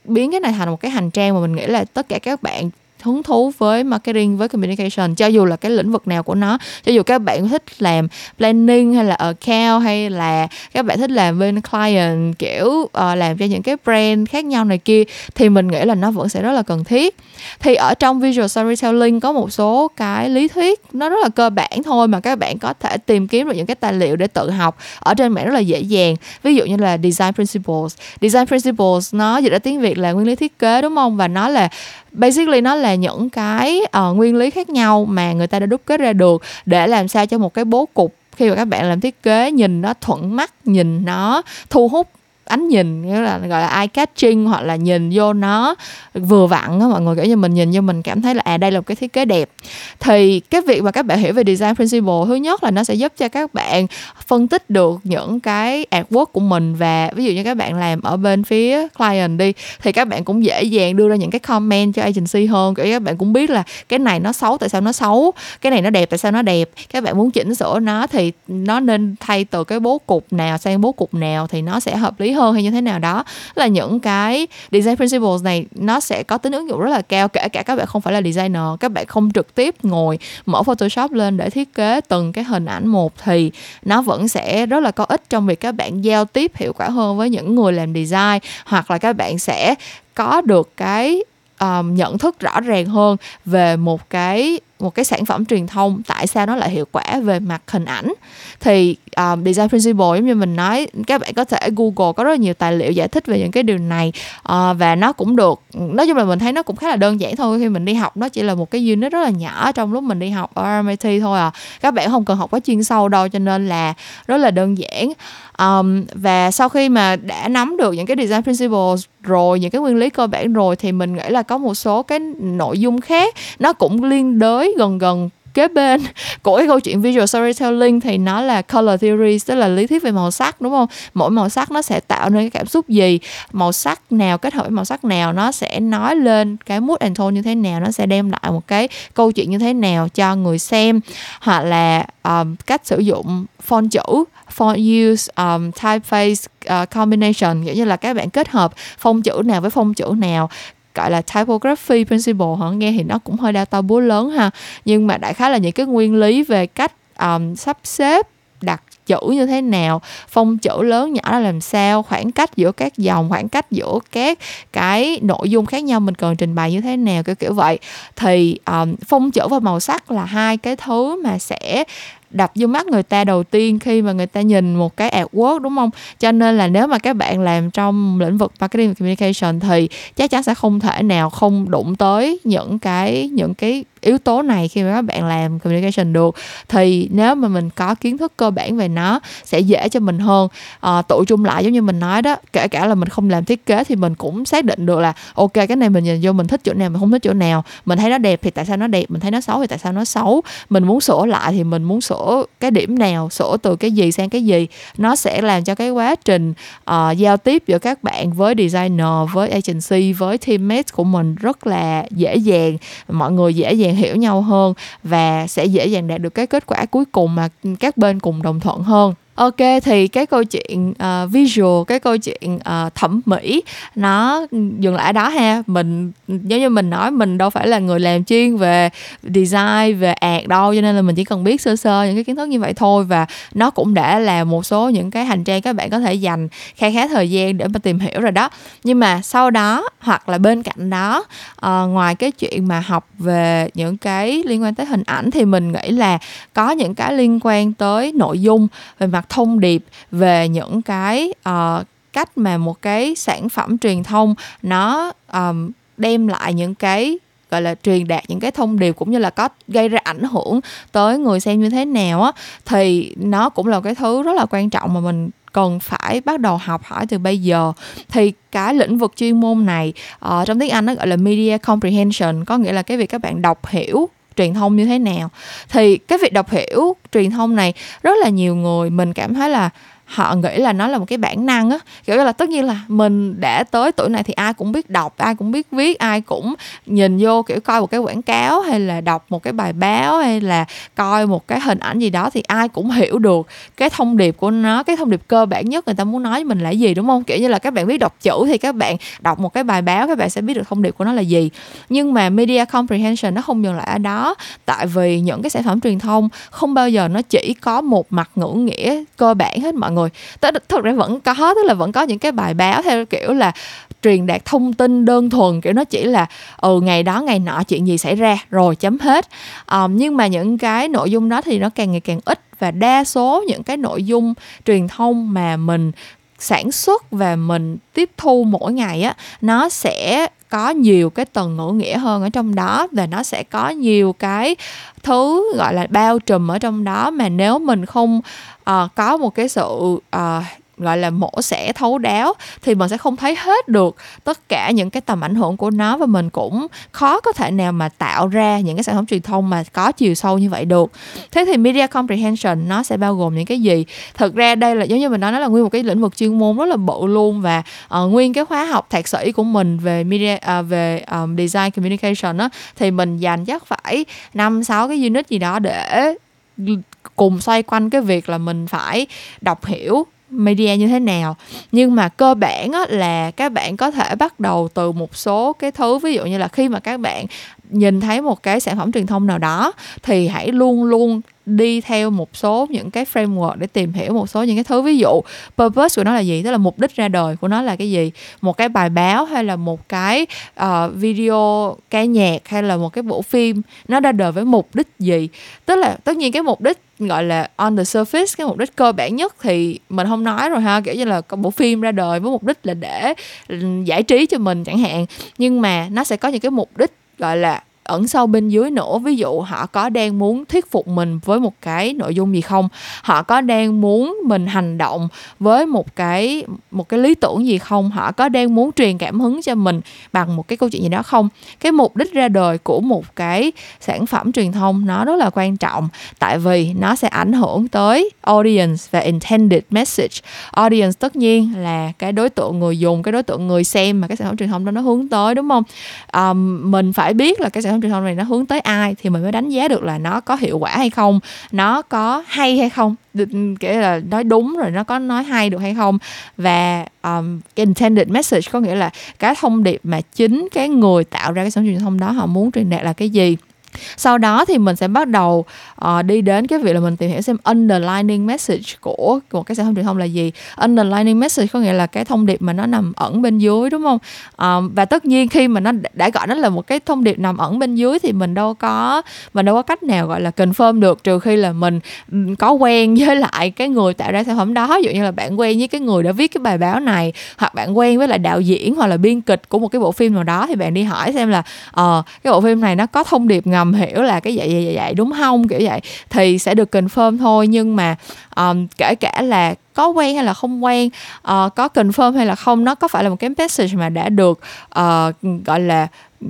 biến cái này thành một cái hành trang mà mình nghĩ là tất cả các bạn hứng thú với marketing với communication cho dù là cái lĩnh vực nào của nó cho dù các bạn thích làm planning hay là account hay là các bạn thích làm bên client kiểu uh, làm cho những cái brand khác nhau này kia thì mình nghĩ là nó vẫn sẽ rất là cần thiết. Thì ở trong visual storytelling có một số cái lý thuyết nó rất là cơ bản thôi mà các bạn có thể tìm kiếm được những cái tài liệu để tự học ở trên mạng rất là dễ dàng. Ví dụ như là design principles. Design principles nó dịch ra tiếng việt là nguyên lý thiết kế đúng không? Và nó là basically nó là là những cái uh, nguyên lý khác nhau mà người ta đã đúc kết ra được để làm sao cho một cái bố cục khi mà các bạn làm thiết kế nhìn nó thuận mắt nhìn nó thu hút ánh nhìn, nghĩa là gọi là eye catching hoặc là nhìn vô nó vừa vặn á, mọi người kiểu như mình nhìn vô mình cảm thấy là à đây là một cái thiết kế đẹp. Thì cái việc mà các bạn hiểu về design principle, thứ nhất là nó sẽ giúp cho các bạn phân tích được những cái artwork của mình và ví dụ như các bạn làm ở bên phía client đi, thì các bạn cũng dễ dàng đưa ra những cái comment cho agency hơn. Kiểu các bạn cũng biết là cái này nó xấu, tại sao nó xấu, cái này nó đẹp, tại sao nó đẹp. Các bạn muốn chỉnh sửa nó thì nó nên thay từ cái bố cục nào sang bố cục nào thì nó sẽ hợp lý hơn hơn hay như thế nào đó. Là những cái design principles này nó sẽ có tính ứng dụng rất là cao kể cả các bạn không phải là designer. Các bạn không trực tiếp ngồi mở photoshop lên để thiết kế từng cái hình ảnh một thì nó vẫn sẽ rất là có ích trong việc các bạn giao tiếp hiệu quả hơn với những người làm design hoặc là các bạn sẽ có được cái um, nhận thức rõ ràng hơn về một cái một cái sản phẩm truyền thông tại sao nó lại hiệu quả về mặt hình ảnh. Thì um, design principle giống như mình nói các bạn có thể google có rất là nhiều tài liệu giải thích về những cái điều này. Uh, và nó cũng được nói chung là mình thấy nó cũng khá là đơn giản thôi. Khi mình đi học nó chỉ là một cái unit rất là nhỏ trong lúc mình đi học ở RMIT thôi à. Các bạn không cần học quá chuyên sâu đâu cho nên là rất là đơn giản. Um, và sau khi mà đã nắm được những cái design principles rồi những cái nguyên lý cơ bản rồi thì mình nghĩ là có một số cái nội dung khác nó cũng liên đới gần gần kế bên của cái câu chuyện visual storytelling thì nó là color theory tức là lý thuyết về màu sắc đúng không? Mỗi màu sắc nó sẽ tạo nên cái cảm xúc gì? Màu sắc nào kết hợp với màu sắc nào nó sẽ nói lên cái mood and tone như thế nào nó sẽ đem lại một cái câu chuyện như thế nào cho người xem. Hoặc là um, cách sử dụng font chữ font use um, typeface uh, combination nghĩa như là các bạn kết hợp phông chữ nào với phông chữ nào gọi là typography principle họ nghe thì nó cũng hơi đau to búa lớn ha. Nhưng mà đại khái là những cái nguyên lý về cách um, sắp xếp đặt chữ như thế nào phông chữ lớn nhỏ là làm sao khoảng cách giữa các dòng khoảng cách giữa các cái nội dung khác nhau mình cần trình bày như thế nào kiểu kiểu vậy. Thì um, phông chữ và màu sắc là hai cái thứ mà sẽ đập vô mắt người ta đầu tiên khi mà người ta nhìn một cái artwork, đúng không? Cho nên là nếu mà các bạn làm trong lĩnh vực marketing và communication thì chắc chắn sẽ không thể nào không đụng tới những cái những cái yếu tố này khi mà các bạn làm communication được thì nếu mà mình có kiến thức cơ bản về nó sẽ dễ cho mình hơn. À, tụ chung lại giống như mình nói đó kể cả là mình không làm thiết kế thì mình cũng xác định được là ok cái này mình nhìn vô mình thích chỗ nào mình không thích chỗ nào. Mình thấy nó đẹp thì tại sao nó đẹp mình thấy nó xấu thì tại sao nó xấu. Mình muốn sửa lại thì mình muốn sửa cái điểm nào sửa từ cái gì sang cái gì. Nó sẽ làm cho cái quá trình uh, giao tiếp giữa các bạn với designer với agency với teammates của mình rất là dễ dàng. Mọi người dễ dàng hiểu nhau hơn và sẽ dễ dàng đạt được cái kết quả cuối cùng mà các bên cùng đồng thuận hơn ok thì cái câu chuyện uh, visual cái câu chuyện uh, thẩm mỹ nó dừng lại ở đó ha. Mình giống như mình nói mình đâu phải là người làm chuyên về design về art đâu cho nên là mình chỉ cần biết sơ sơ những cái kiến thức như vậy thôi. Và nó cũng đã là một số những cái hành trang các bạn có thể dành khá khá thời gian để mà tìm hiểu rồi đó. Nhưng mà sau đó hoặc là bên cạnh đó uh, ngoài cái chuyện mà học về những cái liên quan tới hình ảnh thì mình nghĩ là có những cái liên quan tới nội dung. Về mặt thông điệp về những cái uh, cách mà một cái sản phẩm truyền thông nó um, đem lại những cái gọi là truyền đạt những cái thông điệp cũng như là có gây ra ảnh hưởng tới người xem như thế nào á thì nó cũng là cái thứ rất là quan trọng mà mình cần phải bắt đầu học hỏi từ bây giờ. Thì cái lĩnh vực chuyên môn này uh, trong tiếng Anh nó gọi là media comprehension có nghĩa là cái việc các bạn đọc hiểu truyền thông như thế nào. Thì cái việc đọc hiểu truyền thông này, rất là nhiều người mình cảm thấy là họ nghĩ là nó là một cái bản năng á. Kiểu như là tất nhiên là mình đã tới tuổi này thì ai cũng biết đọc, ai cũng biết viết, ai cũng nhìn vô kiểu coi một cái quảng cáo hay là đọc một cái bài báo hay là coi một cái hình ảnh gì đó thì ai cũng hiểu được cái thông điệp của nó, cái thông điệp cơ bản nhất người ta muốn nói với mình là gì, đúng không? Kiểu như là các bạn biết đọc chữ thì các bạn đọc một cái bài báo, các bạn sẽ biết được thông điệp của nó là gì. Nhưng mà media comprehension nó không dừng lại ở đó. Tại vì những cái sản phẩm truyền thông không bao giờ nó chỉ có một mặt ngữ nghĩa cơ bản hết. Mọi người người thực ra vẫn có tức là vẫn có những cái bài báo theo kiểu là truyền đạt thông tin đơn thuần kiểu nó chỉ là ừ ngày đó ngày nọ chuyện gì xảy ra rồi chấm hết. Um, nhưng mà những cái nội dung đó thì nó càng ngày càng ít và đa số những cái nội dung truyền thông mà mình sản xuất và mình tiếp thu mỗi ngày á nó sẽ có nhiều cái tầng ngữ nghĩa hơn ở trong đó và nó sẽ có nhiều cái thứ gọi là bao trùm ở trong đó mà nếu mình không uh, có một cái sự uh, gọi là mổ xẻ thấu đáo thì mình sẽ không thấy hết được tất cả những cái tầm ảnh hưởng của nó và mình cũng khó có thể nào mà tạo ra những cái sản phẩm truyền thông mà có chiều sâu như vậy được. Thế thì media comprehension nó sẽ bao gồm những cái gì? Thực ra đây là giống như mình nói nó là nguyên một cái lĩnh vực chuyên môn rất là bự luôn và uh, nguyên cái khóa học thạc sĩ của mình về media uh, về um, design communication đó thì mình dành chắc phải năm sáu cái unit gì đó để cùng xoay quanh cái việc là mình phải đọc hiểu media như thế nào. Nhưng mà cơ bản á, là các bạn có thể bắt đầu từ một số cái thứ ví dụ như là khi mà các bạn nhìn thấy một cái sản phẩm truyền thông nào đó thì hãy luôn luôn đi theo một số những cái framework để tìm hiểu một số những cái thứ. Ví dụ purpose của nó là gì? Tức là mục đích ra đời của nó là cái gì? Một cái bài báo hay là một cái uh, video ca nhạc hay là một cái bộ phim nó ra đời với mục đích gì? Tức là tất nhiên cái mục đích gọi là on the surface, cái mục đích cơ bản nhất thì mình không nói rồi ha, kiểu như là có bộ phim ra đời với mục đích là để ừ, giải trí cho mình chẳng hạn. Nhưng mà nó sẽ có những cái mục đích, gọi là ẩn sâu bên dưới nữa. Ví dụ họ có đang muốn thuyết phục mình với một cái nội dung gì không? Họ có đang muốn mình hành động với một cái một cái lý tưởng gì không? Họ có đang muốn truyền cảm hứng cho mình bằng một cái câu chuyện gì đó không? Cái mục đích ra đời của một cái sản phẩm truyền thông nó rất là quan trọng tại vì nó sẽ ảnh hưởng tới audience và intended message. Audience tất nhiên là cái đối tượng người dùng cái đối tượng người xem mà cái sản phẩm truyền thông đó nó hướng tới đúng không? Um, mình phải biết là cái sản phẩm truyền thông này nó hướng tới ai thì mình mới đánh giá được là nó có hiệu quả hay không nó có hay hay không. Ừ, Kể là nói đúng rồi nó có nói hay được hay không. Và um, intended message có nghĩa là cái thông điệp mà chính cái người tạo ra cái sản phẩm truyền thông đó họ muốn truyền đạt là cái gì sau đó thì mình sẽ bắt đầu uh, đi đến cái việc là mình tìm hiểu xem underlining message của một cái sản phẩm truyền thông là gì. Underlining message có nghĩa là cái thông điệp mà nó nằm ẩn bên dưới đúng không? Uh, và tất nhiên khi mà nó đã gọi nó là một cái thông điệp nằm ẩn bên dưới thì mình đâu có mình đâu có cách nào gọi là confirm được trừ khi là mình có quen với lại cái người tạo ra sản phẩm đó. Ví dụ như là bạn quen với cái người đã viết cái bài báo này hoặc bạn quen với lại đạo diễn hoặc là biên kịch của một cái bộ phim nào đó thì bạn đi hỏi xem là uh, cái bộ phim này nó có thông điệp ngầm ngầm hiểu là cái vậy vậy vậy, đúng không? Kiểu vậy. Thì sẽ được confirm thôi nhưng mà um, kể cả là có quen hay là không quen uh, có confirm hay là không nó có phải là một cái message mà đã được uh, gọi là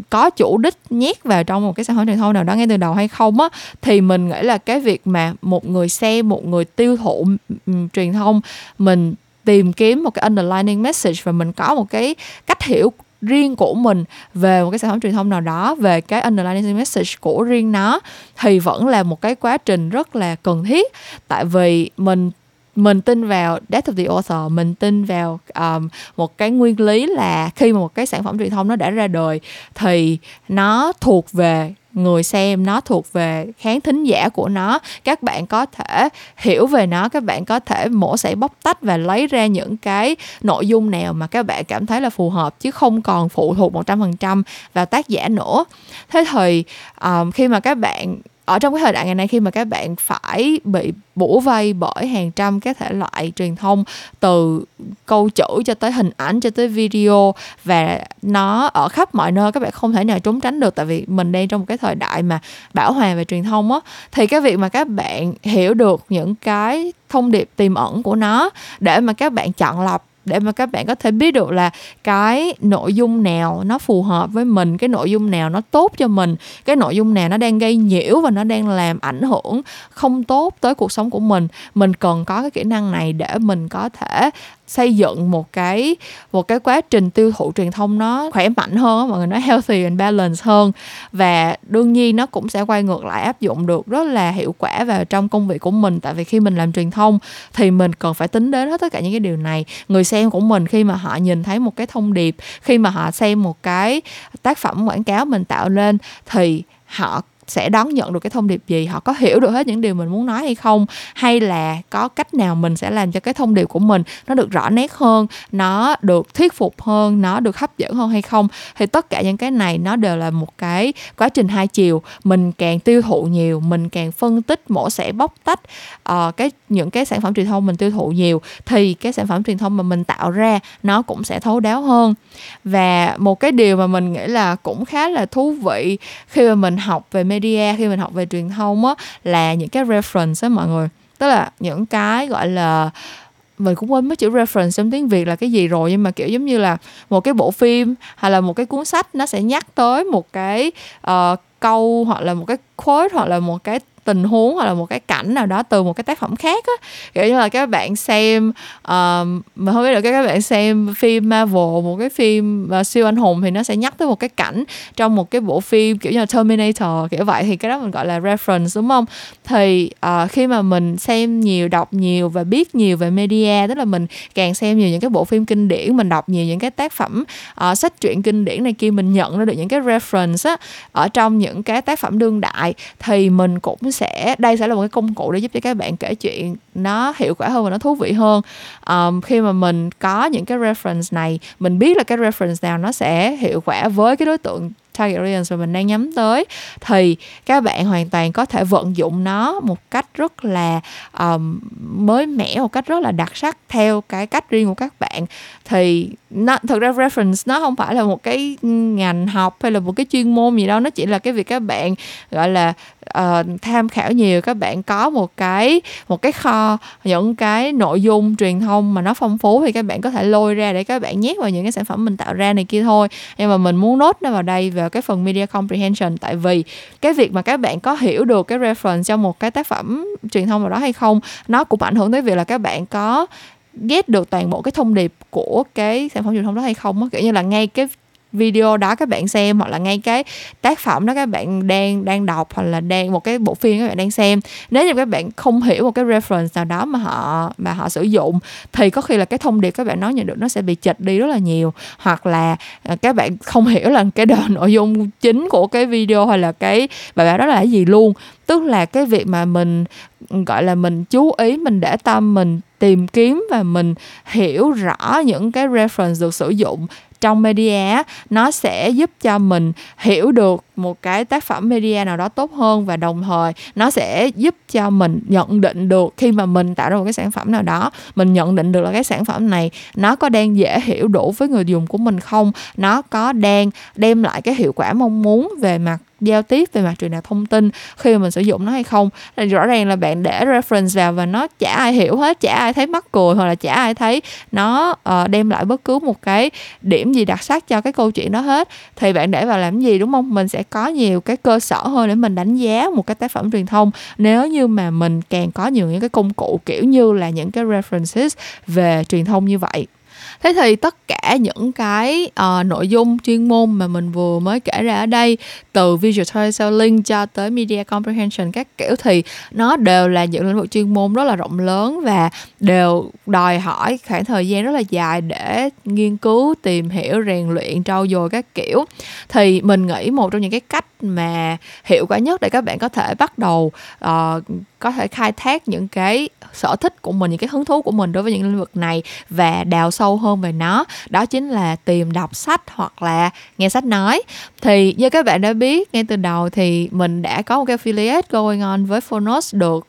có chủ đích nhét vào trong một cái sản phẩm truyền thông nào đó ngay từ đầu hay không á. Thì mình nghĩ là cái việc mà một người xem một người tiêu thụ um, truyền thông mình tìm kiếm một cái underlining message và mình có một cái cách hiểu riêng của mình về một cái sản phẩm truyền thông nào đó về cái underlying message của riêng nó thì vẫn là một cái quá trình rất là cần thiết. Tại vì mình mình tin vào death of the author mình tin vào um, một cái nguyên lý là khi mà một cái sản phẩm truyền thông nó đã ra đời thì nó thuộc về người xem nó thuộc về khán thính giả của nó. Các bạn có thể hiểu về nó các bạn có thể mổ sẽ bóc tách và lấy ra những cái nội dung nào mà các bạn cảm thấy là phù hợp chứ không còn phụ thuộc một trăm phần trăm vào tác giả nữa. Thế thì um, khi mà các bạn ở trong cái thời đại ngày nay, khi mà các bạn phải bị bủa vây bởi hàng trăm các thể loại truyền thông, từ câu chữ cho tới hình ảnh, cho tới video, và nó ở khắp mọi nơi, các bạn không thể nào trốn tránh được. Tại vì mình đang trong một cái thời đại mà bảo hòa về truyền thông á, thì cái việc mà các bạn hiểu được những cái thông điệp tiềm ẩn của nó để mà các bạn chọn lọc để mà các bạn có thể biết được là cái nội dung nào nó phù hợp với mình, cái nội dung nào nó tốt cho mình, cái nội dung nào nó đang gây nhiễu và nó đang làm ảnh hưởng không tốt tới cuộc sống của mình mình cần có cái kỹ năng này để mình có thể xây dựng một cái một cái quá trình tiêu thụ truyền thông nó khỏe mạnh hơn mọi người nói healthy and balance hơn. Và đương nhiên nó cũng sẽ quay ngược lại, áp dụng được rất là hiệu quả vào trong công việc của mình. Tại vì khi mình làm truyền thông thì mình cần phải tính đến hết tất cả những cái điều này. Người xem của mình khi mà họ nhìn thấy một cái thông điệp, khi mà họ xem một cái tác phẩm quảng cáo mình tạo lên thì họ sẽ đón nhận được cái thông điệp gì họ có hiểu được hết những điều mình muốn nói hay không hay là có cách nào mình sẽ làm cho cái thông điệp của mình nó được rõ nét hơn nó được thuyết phục hơn nó được hấp dẫn hơn hay không. Thì tất cả những cái này nó đều là một cái quá trình hai chiều. Mình càng tiêu thụ nhiều mình càng phân tích mổ xẻ bóc tách uh, cái những cái sản phẩm truyền thông mình tiêu thụ nhiều thì cái sản phẩm truyền thông mà mình tạo ra nó cũng sẽ thấu đáo hơn. Và một cái điều mà mình nghĩ là cũng khá là thú vị khi mà mình học về media khi mình học về truyền thông á là những cái reference á mọi người. Tức là những cái gọi là mình cũng quên mất chữ reference trong tiếng Việt là cái gì rồi nhưng mà kiểu giống như là một cái bộ phim hay là một cái cuốn sách nó sẽ nhắc tới một cái uh, câu hoặc là một cái quote hoặc là một cái tình huống hoặc là một cái cảnh nào đó từ một cái tác phẩm khác á. Kiểu như là các bạn xem um, mà không biết được các bạn xem phim Marvel một cái phim uh, siêu anh hùng thì nó sẽ nhắc tới một cái cảnh trong một cái bộ phim kiểu như là Terminator kiểu vậy. Thì cái đó mình gọi là reference đúng không? Thì uh, khi mà mình xem nhiều đọc nhiều và biết nhiều về media tức là mình càng xem nhiều những cái bộ phim kinh điển mình đọc nhiều những cái tác phẩm uh, sách truyện kinh điển này kia mình nhận ra được những cái reference á ở trong những cái tác phẩm đương đại thì mình cũng sẽ đây sẽ là một cái công cụ để giúp cho các bạn kể chuyện nó hiệu quả hơn và nó thú vị hơn. Um, khi mà mình có những cái reference này mình biết là cái reference nào nó sẽ hiệu quả với cái đối tượng target audience mà mình đang nhắm tới thì các bạn hoàn toàn có thể vận dụng nó một cách rất là um, mới mẻ một cách rất là đặc sắc theo cái cách riêng của các bạn thì nó thật ra reference nó không phải là một cái ngành học hay là một cái chuyên môn gì đâu nó chỉ là cái việc các bạn gọi là uh, tham khảo nhiều các bạn có một cái một cái kho những cái nội dung truyền thông mà nó phong phú thì các bạn có thể lôi ra để các bạn nhét vào những cái sản phẩm mình tạo ra này kia thôi. Nhưng mà mình muốn nốt nó vào đây vào cái phần media comprehension tại vì cái việc mà các bạn có hiểu được cái reference trong một cái tác phẩm truyền thông nào đó hay không nó cũng ảnh hưởng tới việc là các bạn có get được toàn bộ cái thông điệp của cái sản phẩm truyền thông đó hay không á? Kiểu như là ngay cái video đó các bạn xem hoặc là ngay cái tác phẩm đó các bạn đang đang đọc hoặc là đang một cái bộ phim các bạn đang xem. Nếu như các bạn không hiểu một cái reference nào đó mà họ mà họ sử dụng, thì có khi là cái thông điệp các bạn nói nhận được nó sẽ bị chệch đi rất là nhiều. Hoặc là ờ, các bạn không hiểu là cái đoạn nội dung chính của cái video hay là cái bài báo đó là cái gì luôn. Tức là cái việc mà mình, gọi là, mình chú ý, mình để tâm, mình tìm kiếm và mình hiểu rõ những cái reference được sử dụng trong media nó sẽ giúp cho mình hiểu được một cái tác phẩm media nào đó tốt hơn và đồng thời nó sẽ giúp cho mình nhận định được khi mà mình tạo ra một cái sản phẩm nào đó, mình nhận định được là cái sản phẩm này nó có đang dễ hiểu đủ với người dùng của mình không, nó có đang đem lại cái hiệu quả mong muốn về mặt giao tiếp về mặt truyền đạt thông tin khi mà mình sử dụng nó hay không. Thì rõ ràng là bạn để reference vào và nó chả ai hiểu hết chả ai thấy mắc cười hoặc là chả ai thấy nó uh, đem lại bất cứ một cái điểm gì đặc sắc cho cái câu chuyện đó hết. Thì bạn để vào làm gì đúng không? Mình sẽ có nhiều cái cơ sở hơn để mình đánh giá một cái tác phẩm truyền thông. Nếu như mà mình càng có nhiều những cái công cụ kiểu như là những cái references về truyền thông như vậy thế thì tất cả những cái uh, nội dung chuyên môn mà mình vừa mới kể ra ở đây từ visual storytelling cho tới media comprehension các kiểu thì nó đều là những lĩnh vực chuyên môn rất là rộng lớn và đều đòi hỏi khoảng thời gian rất là dài để nghiên cứu tìm hiểu rèn luyện trau dồi các kiểu. Thì mình nghĩ một trong những cái cách mà hiệu quả nhất để các bạn có thể bắt đầu uh, có thể khai thác những cái sở thích của mình, những cái hứng thú của mình đối với những lĩnh vực này và đào sâu hơn về nó. Đó chính là tìm đọc sách hoặc là nghe sách nói. Thì như các bạn đã biết, ngay từ đầu thì mình đã có một cái affiliate going on với Phonos được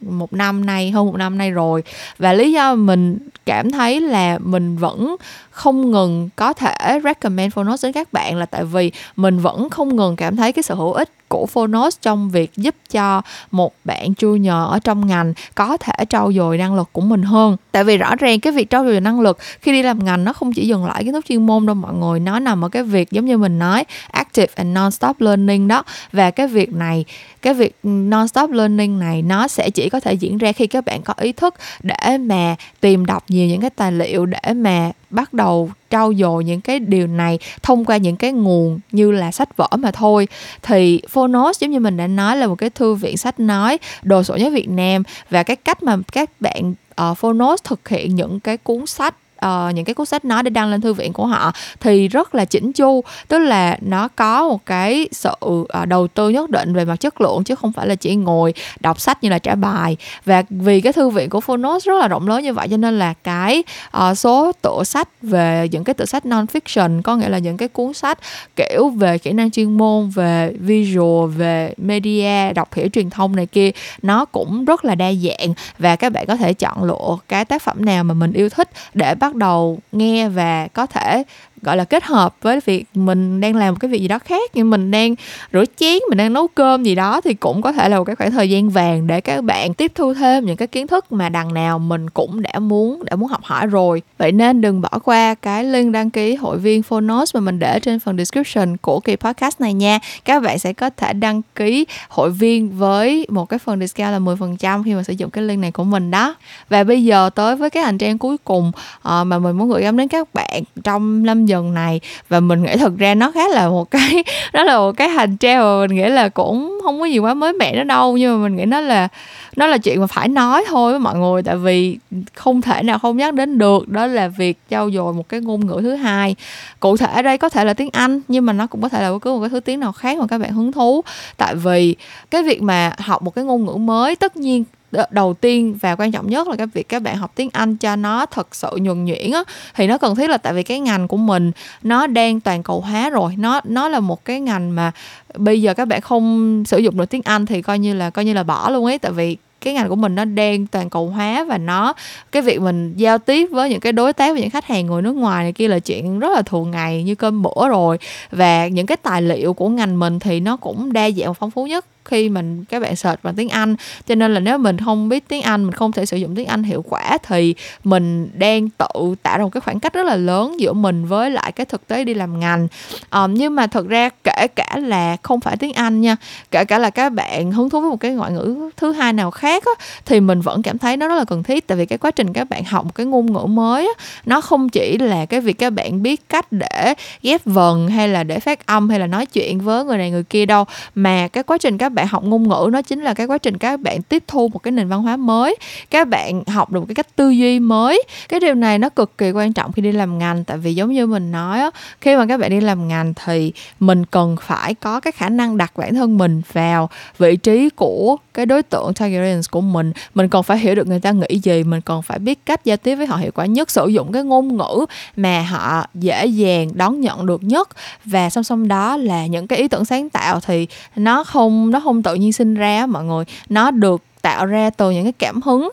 một năm nay, hơn một năm nay rồi. Và lý do mình cảm thấy là mình vẫn không ngừng có thể recommend Phonos đến các bạn là tại vì mình vẫn không ngừng cảm thấy cái sự hữu ích của Phonos trong việc giúp cho một bạn junior ở trong ngành có thể trau dồi năng lực của mình hơn. Tại vì rõ ràng cái việc trau dồi năng lực khi đi làm ngành nó không chỉ dừng lại kiến thức chuyên môn đâu mọi người, nó nằm ở cái việc giống như mình nói, active and non-stop learning đó. Và cái việc này, cái việc non-stop learning này nó sẽ chỉ có thể diễn ra khi các bạn có ý thức để mà tìm đọc nhiều những cái tài liệu, để mà bắt đầu trau dồi những cái điều này thông qua những cái nguồn như là sách vở mà thôi. Thì Phonos giống như mình đã nói là một cái thư viện sách nói đồ sổ nhất Việt Nam và cái cách mà các bạn uh, Phonos thực hiện những cái cuốn sách uh, những cái cuốn sách nó để đăng lên thư viện của họ thì rất là chỉnh chu. Tức là nó có một cái sự uh, đầu tư nhất định về mặt chất lượng chứ không phải là chỉ ngồi đọc sách như là trả bài. Và vì cái thư viện của Phonos rất là rộng lớn như vậy cho nên là cái uh, số tựa sách về những cái tựa sách non fiction có nghĩa là những cái cuốn sách kiểu về kỹ năng chuyên môn về visual về media đọc hiểu truyền thông này kia nó cũng rất là đa dạng. Và các bạn có thể chọn lựa cái tác phẩm nào mà mình yêu thích để bắt bắt đầu nghe và có thể gọi là kết hợp với việc mình đang làm một cái việc gì đó khác như mình đang rửa chén mình đang nấu cơm gì đó thì cũng có thể là một cái khoảng thời gian vàng để các bạn tiếp thu thêm những cái kiến thức mà đằng nào mình cũng đã muốn đã muốn học hỏi rồi. Vậy nên đừng bỏ qua cái link đăng ký hội viên Phonos mà mình để trên phần description của kỳ podcast này nha. Các bạn sẽ có thể đăng ký hội viên với một cái phần discount là 10% khi mà sử dụng cái link này của mình đó. Và bây giờ tới với cái hành trang cuối cùng uh, mà mình muốn gửi gắm đến các bạn trong năm dần này. Và mình nghĩ thật ra nó khá là một cái, nó là một cái hành treo mà mình nghĩ là cũng không có gì quá mới mẻ nó đâu. Nhưng mà mình nghĩ nó là nó là chuyện mà phải nói thôi với mọi người. Tại vì không thể nào không nhắc đến được, đó là việc trau dồi một cái ngôn ngữ thứ hai. Cụ thể ở đây có thể là tiếng anh, nhưng mà nó cũng có thể là bất cứ một cái thứ tiếng nào khác mà các bạn hứng thú. Tại vì cái việc mà học một cái ngôn ngữ mới, tất nhiên đầu tiên và quan trọng nhất là cái việc các bạn học tiếng Anh cho nó thật sự nhuần nhuyễn á. Thì nó cần thiết là tại vì cái ngành của mình nó đang toàn cầu hóa rồi, nó nó là một cái ngành mà bây giờ các bạn không sử dụng được tiếng Anh thì coi như là, coi như là bỏ luôn ấy. Tại vì cái ngành của mình nó đang toàn cầu hóa và nó, cái việc mình giao tiếp với những cái đối tác và những khách hàng người nước ngoài này kia là chuyện rất là thường ngày như cơm bữa rồi. Và những cái tài liệu của ngành mình thì nó cũng đa dạng và phong phú nhất khi mình các bạn search bằng tiếng Anh. Cho nên là nếu mình không biết tiếng Anh mình không thể sử dụng tiếng Anh hiệu quả thì mình đang tự tạo ra một cái khoảng cách rất là lớn giữa mình với lại cái thực tế đi làm ngành. Um, nhưng mà thật ra kể cả là không phải tiếng Anh nha kể cả là các bạn hứng thú với một cái ngoại ngữ thứ hai nào khác á, thì mình vẫn cảm thấy nó rất là cần thiết. Tại vì cái quá trình các bạn học một cái ngôn ngữ mới á, nó không chỉ là cái việc các bạn biết cách để ghép vần hay là để phát âm hay là nói chuyện với người này người kia đâu mà cái quá trình các bạn học ngôn ngữ nó chính là cái quá trình các bạn tiếp thu một cái nền văn hóa mới, các bạn học được một cái cách tư duy mới. Cái điều này nó cực kỳ quan trọng khi đi làm ngành, tại vì giống như mình nói á, khi mà các bạn đi làm ngành thì mình cần phải có cái khả năng đặt bản thân mình vào vị trí của cái đối tượng target audience của mình. Mình còn phải hiểu được người ta nghĩ gì, mình còn phải biết cách giao tiếp với họ hiệu quả nhất, sử dụng cái ngôn ngữ mà họ dễ dàng đón nhận được nhất. Và song song đó là những cái ý tưởng sáng tạo thì nó không nó không không tự nhiên sinh ra mọi người. Nó được tạo ra từ những cái cảm hứng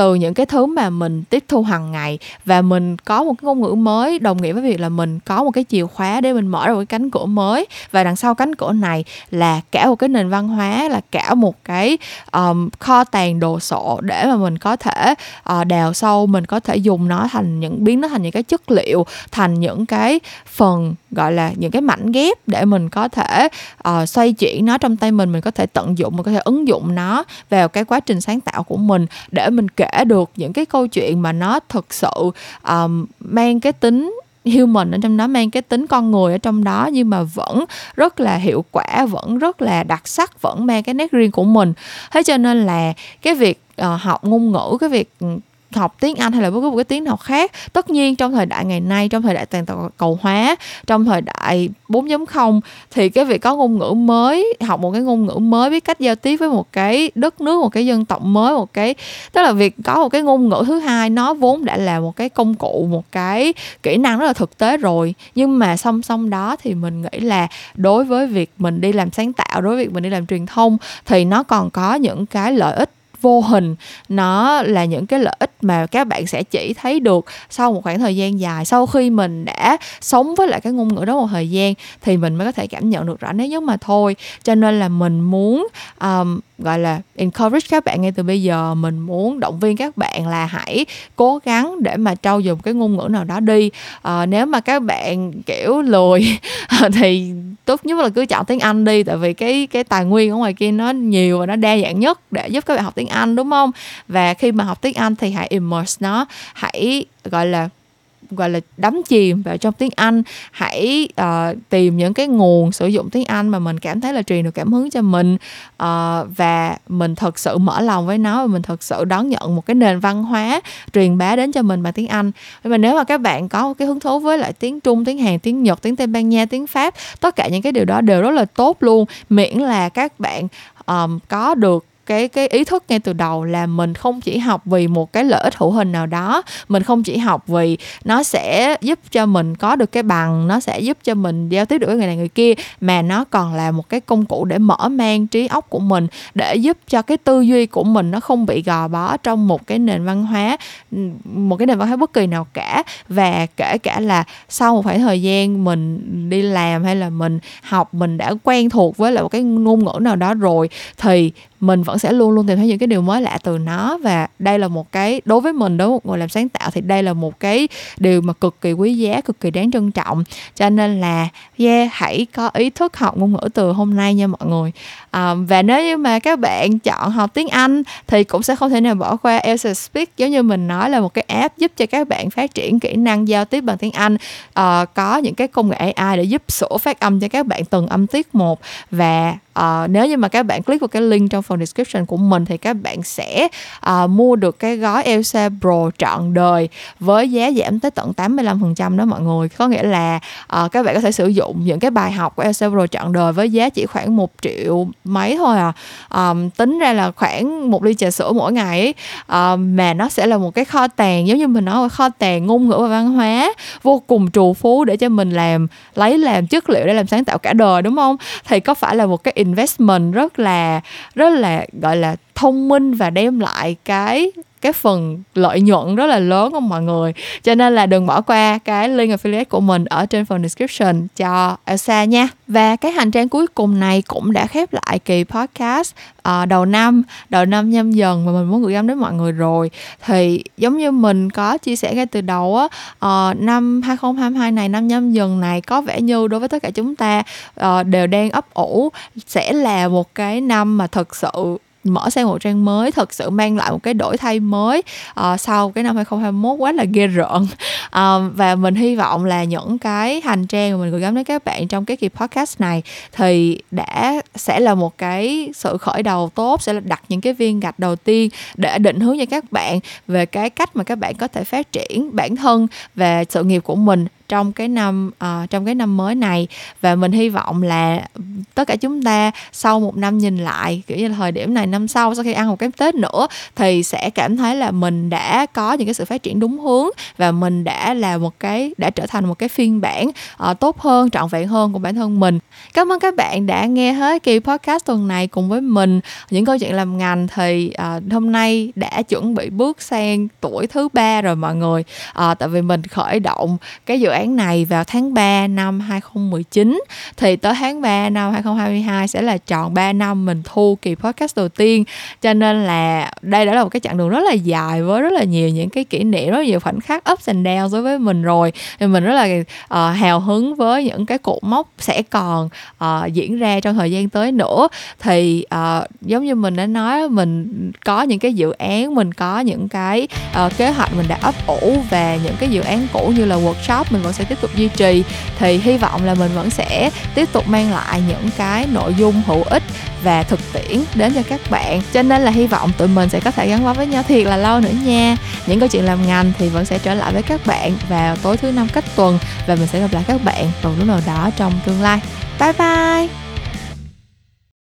từ những cái thứ mà mình tiếp thu hàng ngày. Và mình có một cái ngôn ngữ mới đồng nghĩa với việc là mình có một cái chìa khóa để mình mở ra một cái cánh cửa mới. Và đằng sau cánh cửa này là cả một cái nền văn hóa là cả một cái um, kho tàng đồ sộ để mà mình có thể uh, đào sâu mình có thể dùng nó thành những biến nó thành những cái chất liệu thành những cái phần gọi là những cái mảnh ghép để mình có thể uh, xoay chuyển nó trong tay mình mình có thể tận dụng mình có thể ứng dụng nó vào cái quá trình sáng tạo của mình để mình kể được những cái câu chuyện mà nó thực sự um, mang cái tính human ở trong đó mang cái tính con người ở trong đó nhưng mà vẫn rất là hiệu quả vẫn rất là đặc sắc vẫn mang cái nét riêng của mình. Thế cho nên là cái việc uh, học ngôn ngữ cái việc ừ, học tiếng Anh hay là bất cứ một cái tiếng nào khác. Tất nhiên trong thời đại ngày nay, trong thời đại toàn cầu hóa, trong thời đại 4.0 thì cái việc có ngôn ngữ mới, học một cái ngôn ngữ mới, biết cách giao tiếp với một cái đất nước, một cái dân tộc mới, một cái, tức là việc có một cái ngôn ngữ thứ hai, nó vốn đã là một cái công cụ, một cái kỹ năng rất là thực tế rồi. Nhưng mà song song đó thì mình nghĩ là đối với việc mình đi làm sáng tạo, đối với việc mình đi làm truyền thông, thì nó còn có những cái lợi ích vô hình. Nó là những cái lợi ích mà các bạn sẽ chỉ thấy được sau một khoảng thời gian dài. Sau khi mình đã sống với lại cái ngôn ngữ đó một thời gian thì mình mới có thể cảm nhận được rõ nếu nhất mà thôi. Cho nên là mình muốn um, gọi là encourage các bạn ngay từ bây giờ. Mình muốn động viên các bạn là hãy cố gắng để mà trau dồi cái ngôn ngữ nào đó đi. À, nếu mà các bạn kiểu lười thì tốt nhất là cứ chọn tiếng Anh đi. Tại vì cái cái tài nguyên ở ngoài kia nó nhiều và nó đa dạng nhất để giúp các bạn học tiếng anh đúng không? Và khi mà học tiếng Anh thì hãy immerse nó. Hãy gọi là gọi là đắm chìm vào trong tiếng Anh. Hãy uh, tìm những cái nguồn sử dụng tiếng Anh mà mình cảm thấy là truyền được cảm hứng cho mình. Uh, và mình thật sự mở lòng với nó và mình thật sự đón nhận một cái nền văn hóa truyền bá đến cho mình bằng tiếng Anh. Nhưng mà nếu mà các bạn có một cái hứng thú với lại tiếng Trung tiếng Hàn tiếng Nhật tiếng Tây Ban Nha tiếng Pháp tất cả những cái điều đó đều rất là tốt luôn. Miễn là các bạn um, có được cái cái ý thức ngay từ đầu là mình không chỉ học vì một cái lợi ích hữu hình nào đó, mình không chỉ học vì nó sẽ giúp cho mình có được cái bằng, nó sẽ giúp cho mình giao tiếp được với người này người kia, mà nó còn là một cái công cụ để mở mang trí óc của mình, để giúp cho cái tư duy của mình nó không bị gò bó trong một cái nền văn hóa một cái nền văn hóa bất kỳ nào cả. Và kể cả là sau một khoảng thời gian mình đi làm hay là mình học, mình đã quen thuộc với lại một cái ngôn ngữ nào đó rồi, thì mình vẫn sẽ luôn luôn tìm thấy những cái điều mới lạ từ nó và đây là một cái đối với mình đối với một người làm sáng tạo thì đây là một cái điều mà cực kỳ quý giá cực kỳ đáng trân trọng. Cho nên là yeah hãy có ý thức học ngôn ngữ từ hôm nay nha mọi người. À, và nếu như mà các bạn chọn học tiếng Anh thì cũng sẽ không thể nào bỏ qua Elsa Speak giống như mình nói là một cái app giúp cho các bạn phát triển kỹ năng giao tiếp bằng tiếng Anh. À, có những cái công nghệ AI để giúp sửa phát âm cho các bạn từng âm tiết một và uh, nếu như mà các bạn click vào cái link trong phần description của mình thì các bạn sẽ uh, mua được cái gói Elsa Pro trọn đời với giá giảm tới tận 85% đó mọi người. Có nghĩa là uh, các bạn có thể sử dụng những cái bài học của Elsa Pro trọn đời với giá chỉ khoảng một triệu mấy thôi à. Um, tính ra là khoảng một ly trà sữa mỗi ngày ấy, uh, mà nó sẽ là một cái kho tàng giống như mình nói kho tàng ngôn ngữ và văn hóa vô cùng trù phú để cho mình làm lấy làm chất liệu để làm sáng tạo cả đời đúng không? Thì có phải là một cái investment rất là rất là gọi là thông minh và đem lại cái cái phần lợi nhuận rất là lớn không mọi người? Cho nên là đừng bỏ qua cái link affiliate của mình ở trên phần description cho Elsa nha. Và cái hành trang cuối cùng này cũng đã khép lại kỳ podcast uh, đầu năm đầu năm nhâm dần mà mình muốn gửi gắm đến mọi người rồi. Thì giống như mình có chia sẻ ngay từ đầu á uh, năm 2022 này năm nhâm dần này có vẻ như đối với tất cả chúng ta uh, đều đang ấp ủ sẽ là một cái năm mà thật sự mở sang một trang mới thật sự mang lại một cái đổi thay mới uh, sau cái năm 2021 quá là ghê rợn. Uh, và mình hy vọng là những cái hành trang mà mình gửi gắm đến các bạn trong cái kỳ podcast này thì đã sẽ là một cái sự khởi đầu tốt sẽ là đặt những cái viên gạch đầu tiên để định hướng cho các bạn về cái cách mà các bạn có thể phát triển bản thân và sự nghiệp của mình trong cái năm uh, trong cái năm mới này. Và mình hy vọng là tất cả chúng ta sau một năm nhìn lại kiểu như là thời điểm này năm sau sau khi ăn một cái tết nữa thì sẽ cảm thấy là mình đã có những cái sự phát triển đúng hướng và mình đã là một cái đã trở thành một cái phiên bản uh, tốt hơn trọn vẹn hơn của bản thân mình cảm ơn các bạn đã nghe hết kỳ podcast tuần này cùng với mình. Những câu chuyện làm ngành thì à, hôm nay đã chuẩn bị bước sang tuổi thứ ba rồi mọi người. À, tại vì mình khởi động cái dự án án này vào tháng 3 năm 2019 thì tới tháng 3 năm 2022 sẽ là tròn 3 năm mình thu kỳ podcast đầu tiên. Cho nên là đây đã là một cái chặng đường rất là dài với rất là nhiều những cái kỷ niệm rất là nhiều khoảnh khắc ups and downs đối với mình rồi. Thì mình rất là uh, hào hứng với những cái cột mốc sẽ còn uh, diễn ra trong thời gian tới nữa. Thì uh, giống như mình đã nói mình có những cái dự án mình có những cái uh, kế hoạch mình đã ấp ủ và những cái dự án cũ như là workshop mình vẫn vẫn sẽ tiếp tục duy trì. Thì hy vọng là mình vẫn sẽ tiếp tục mang lại những cái nội dung hữu ích và thực tiễn đến cho các bạn. Cho nên là hy vọng tụi mình sẽ có thể gắn bó với nhau thiệt là lâu nữa nha. Những câu chuyện làm ngành thì vẫn sẽ trở lại với các bạn vào tối thứ năm cách tuần và mình sẽ gặp lại các bạn vào lúc nào đó trong tương lai. 拜拜。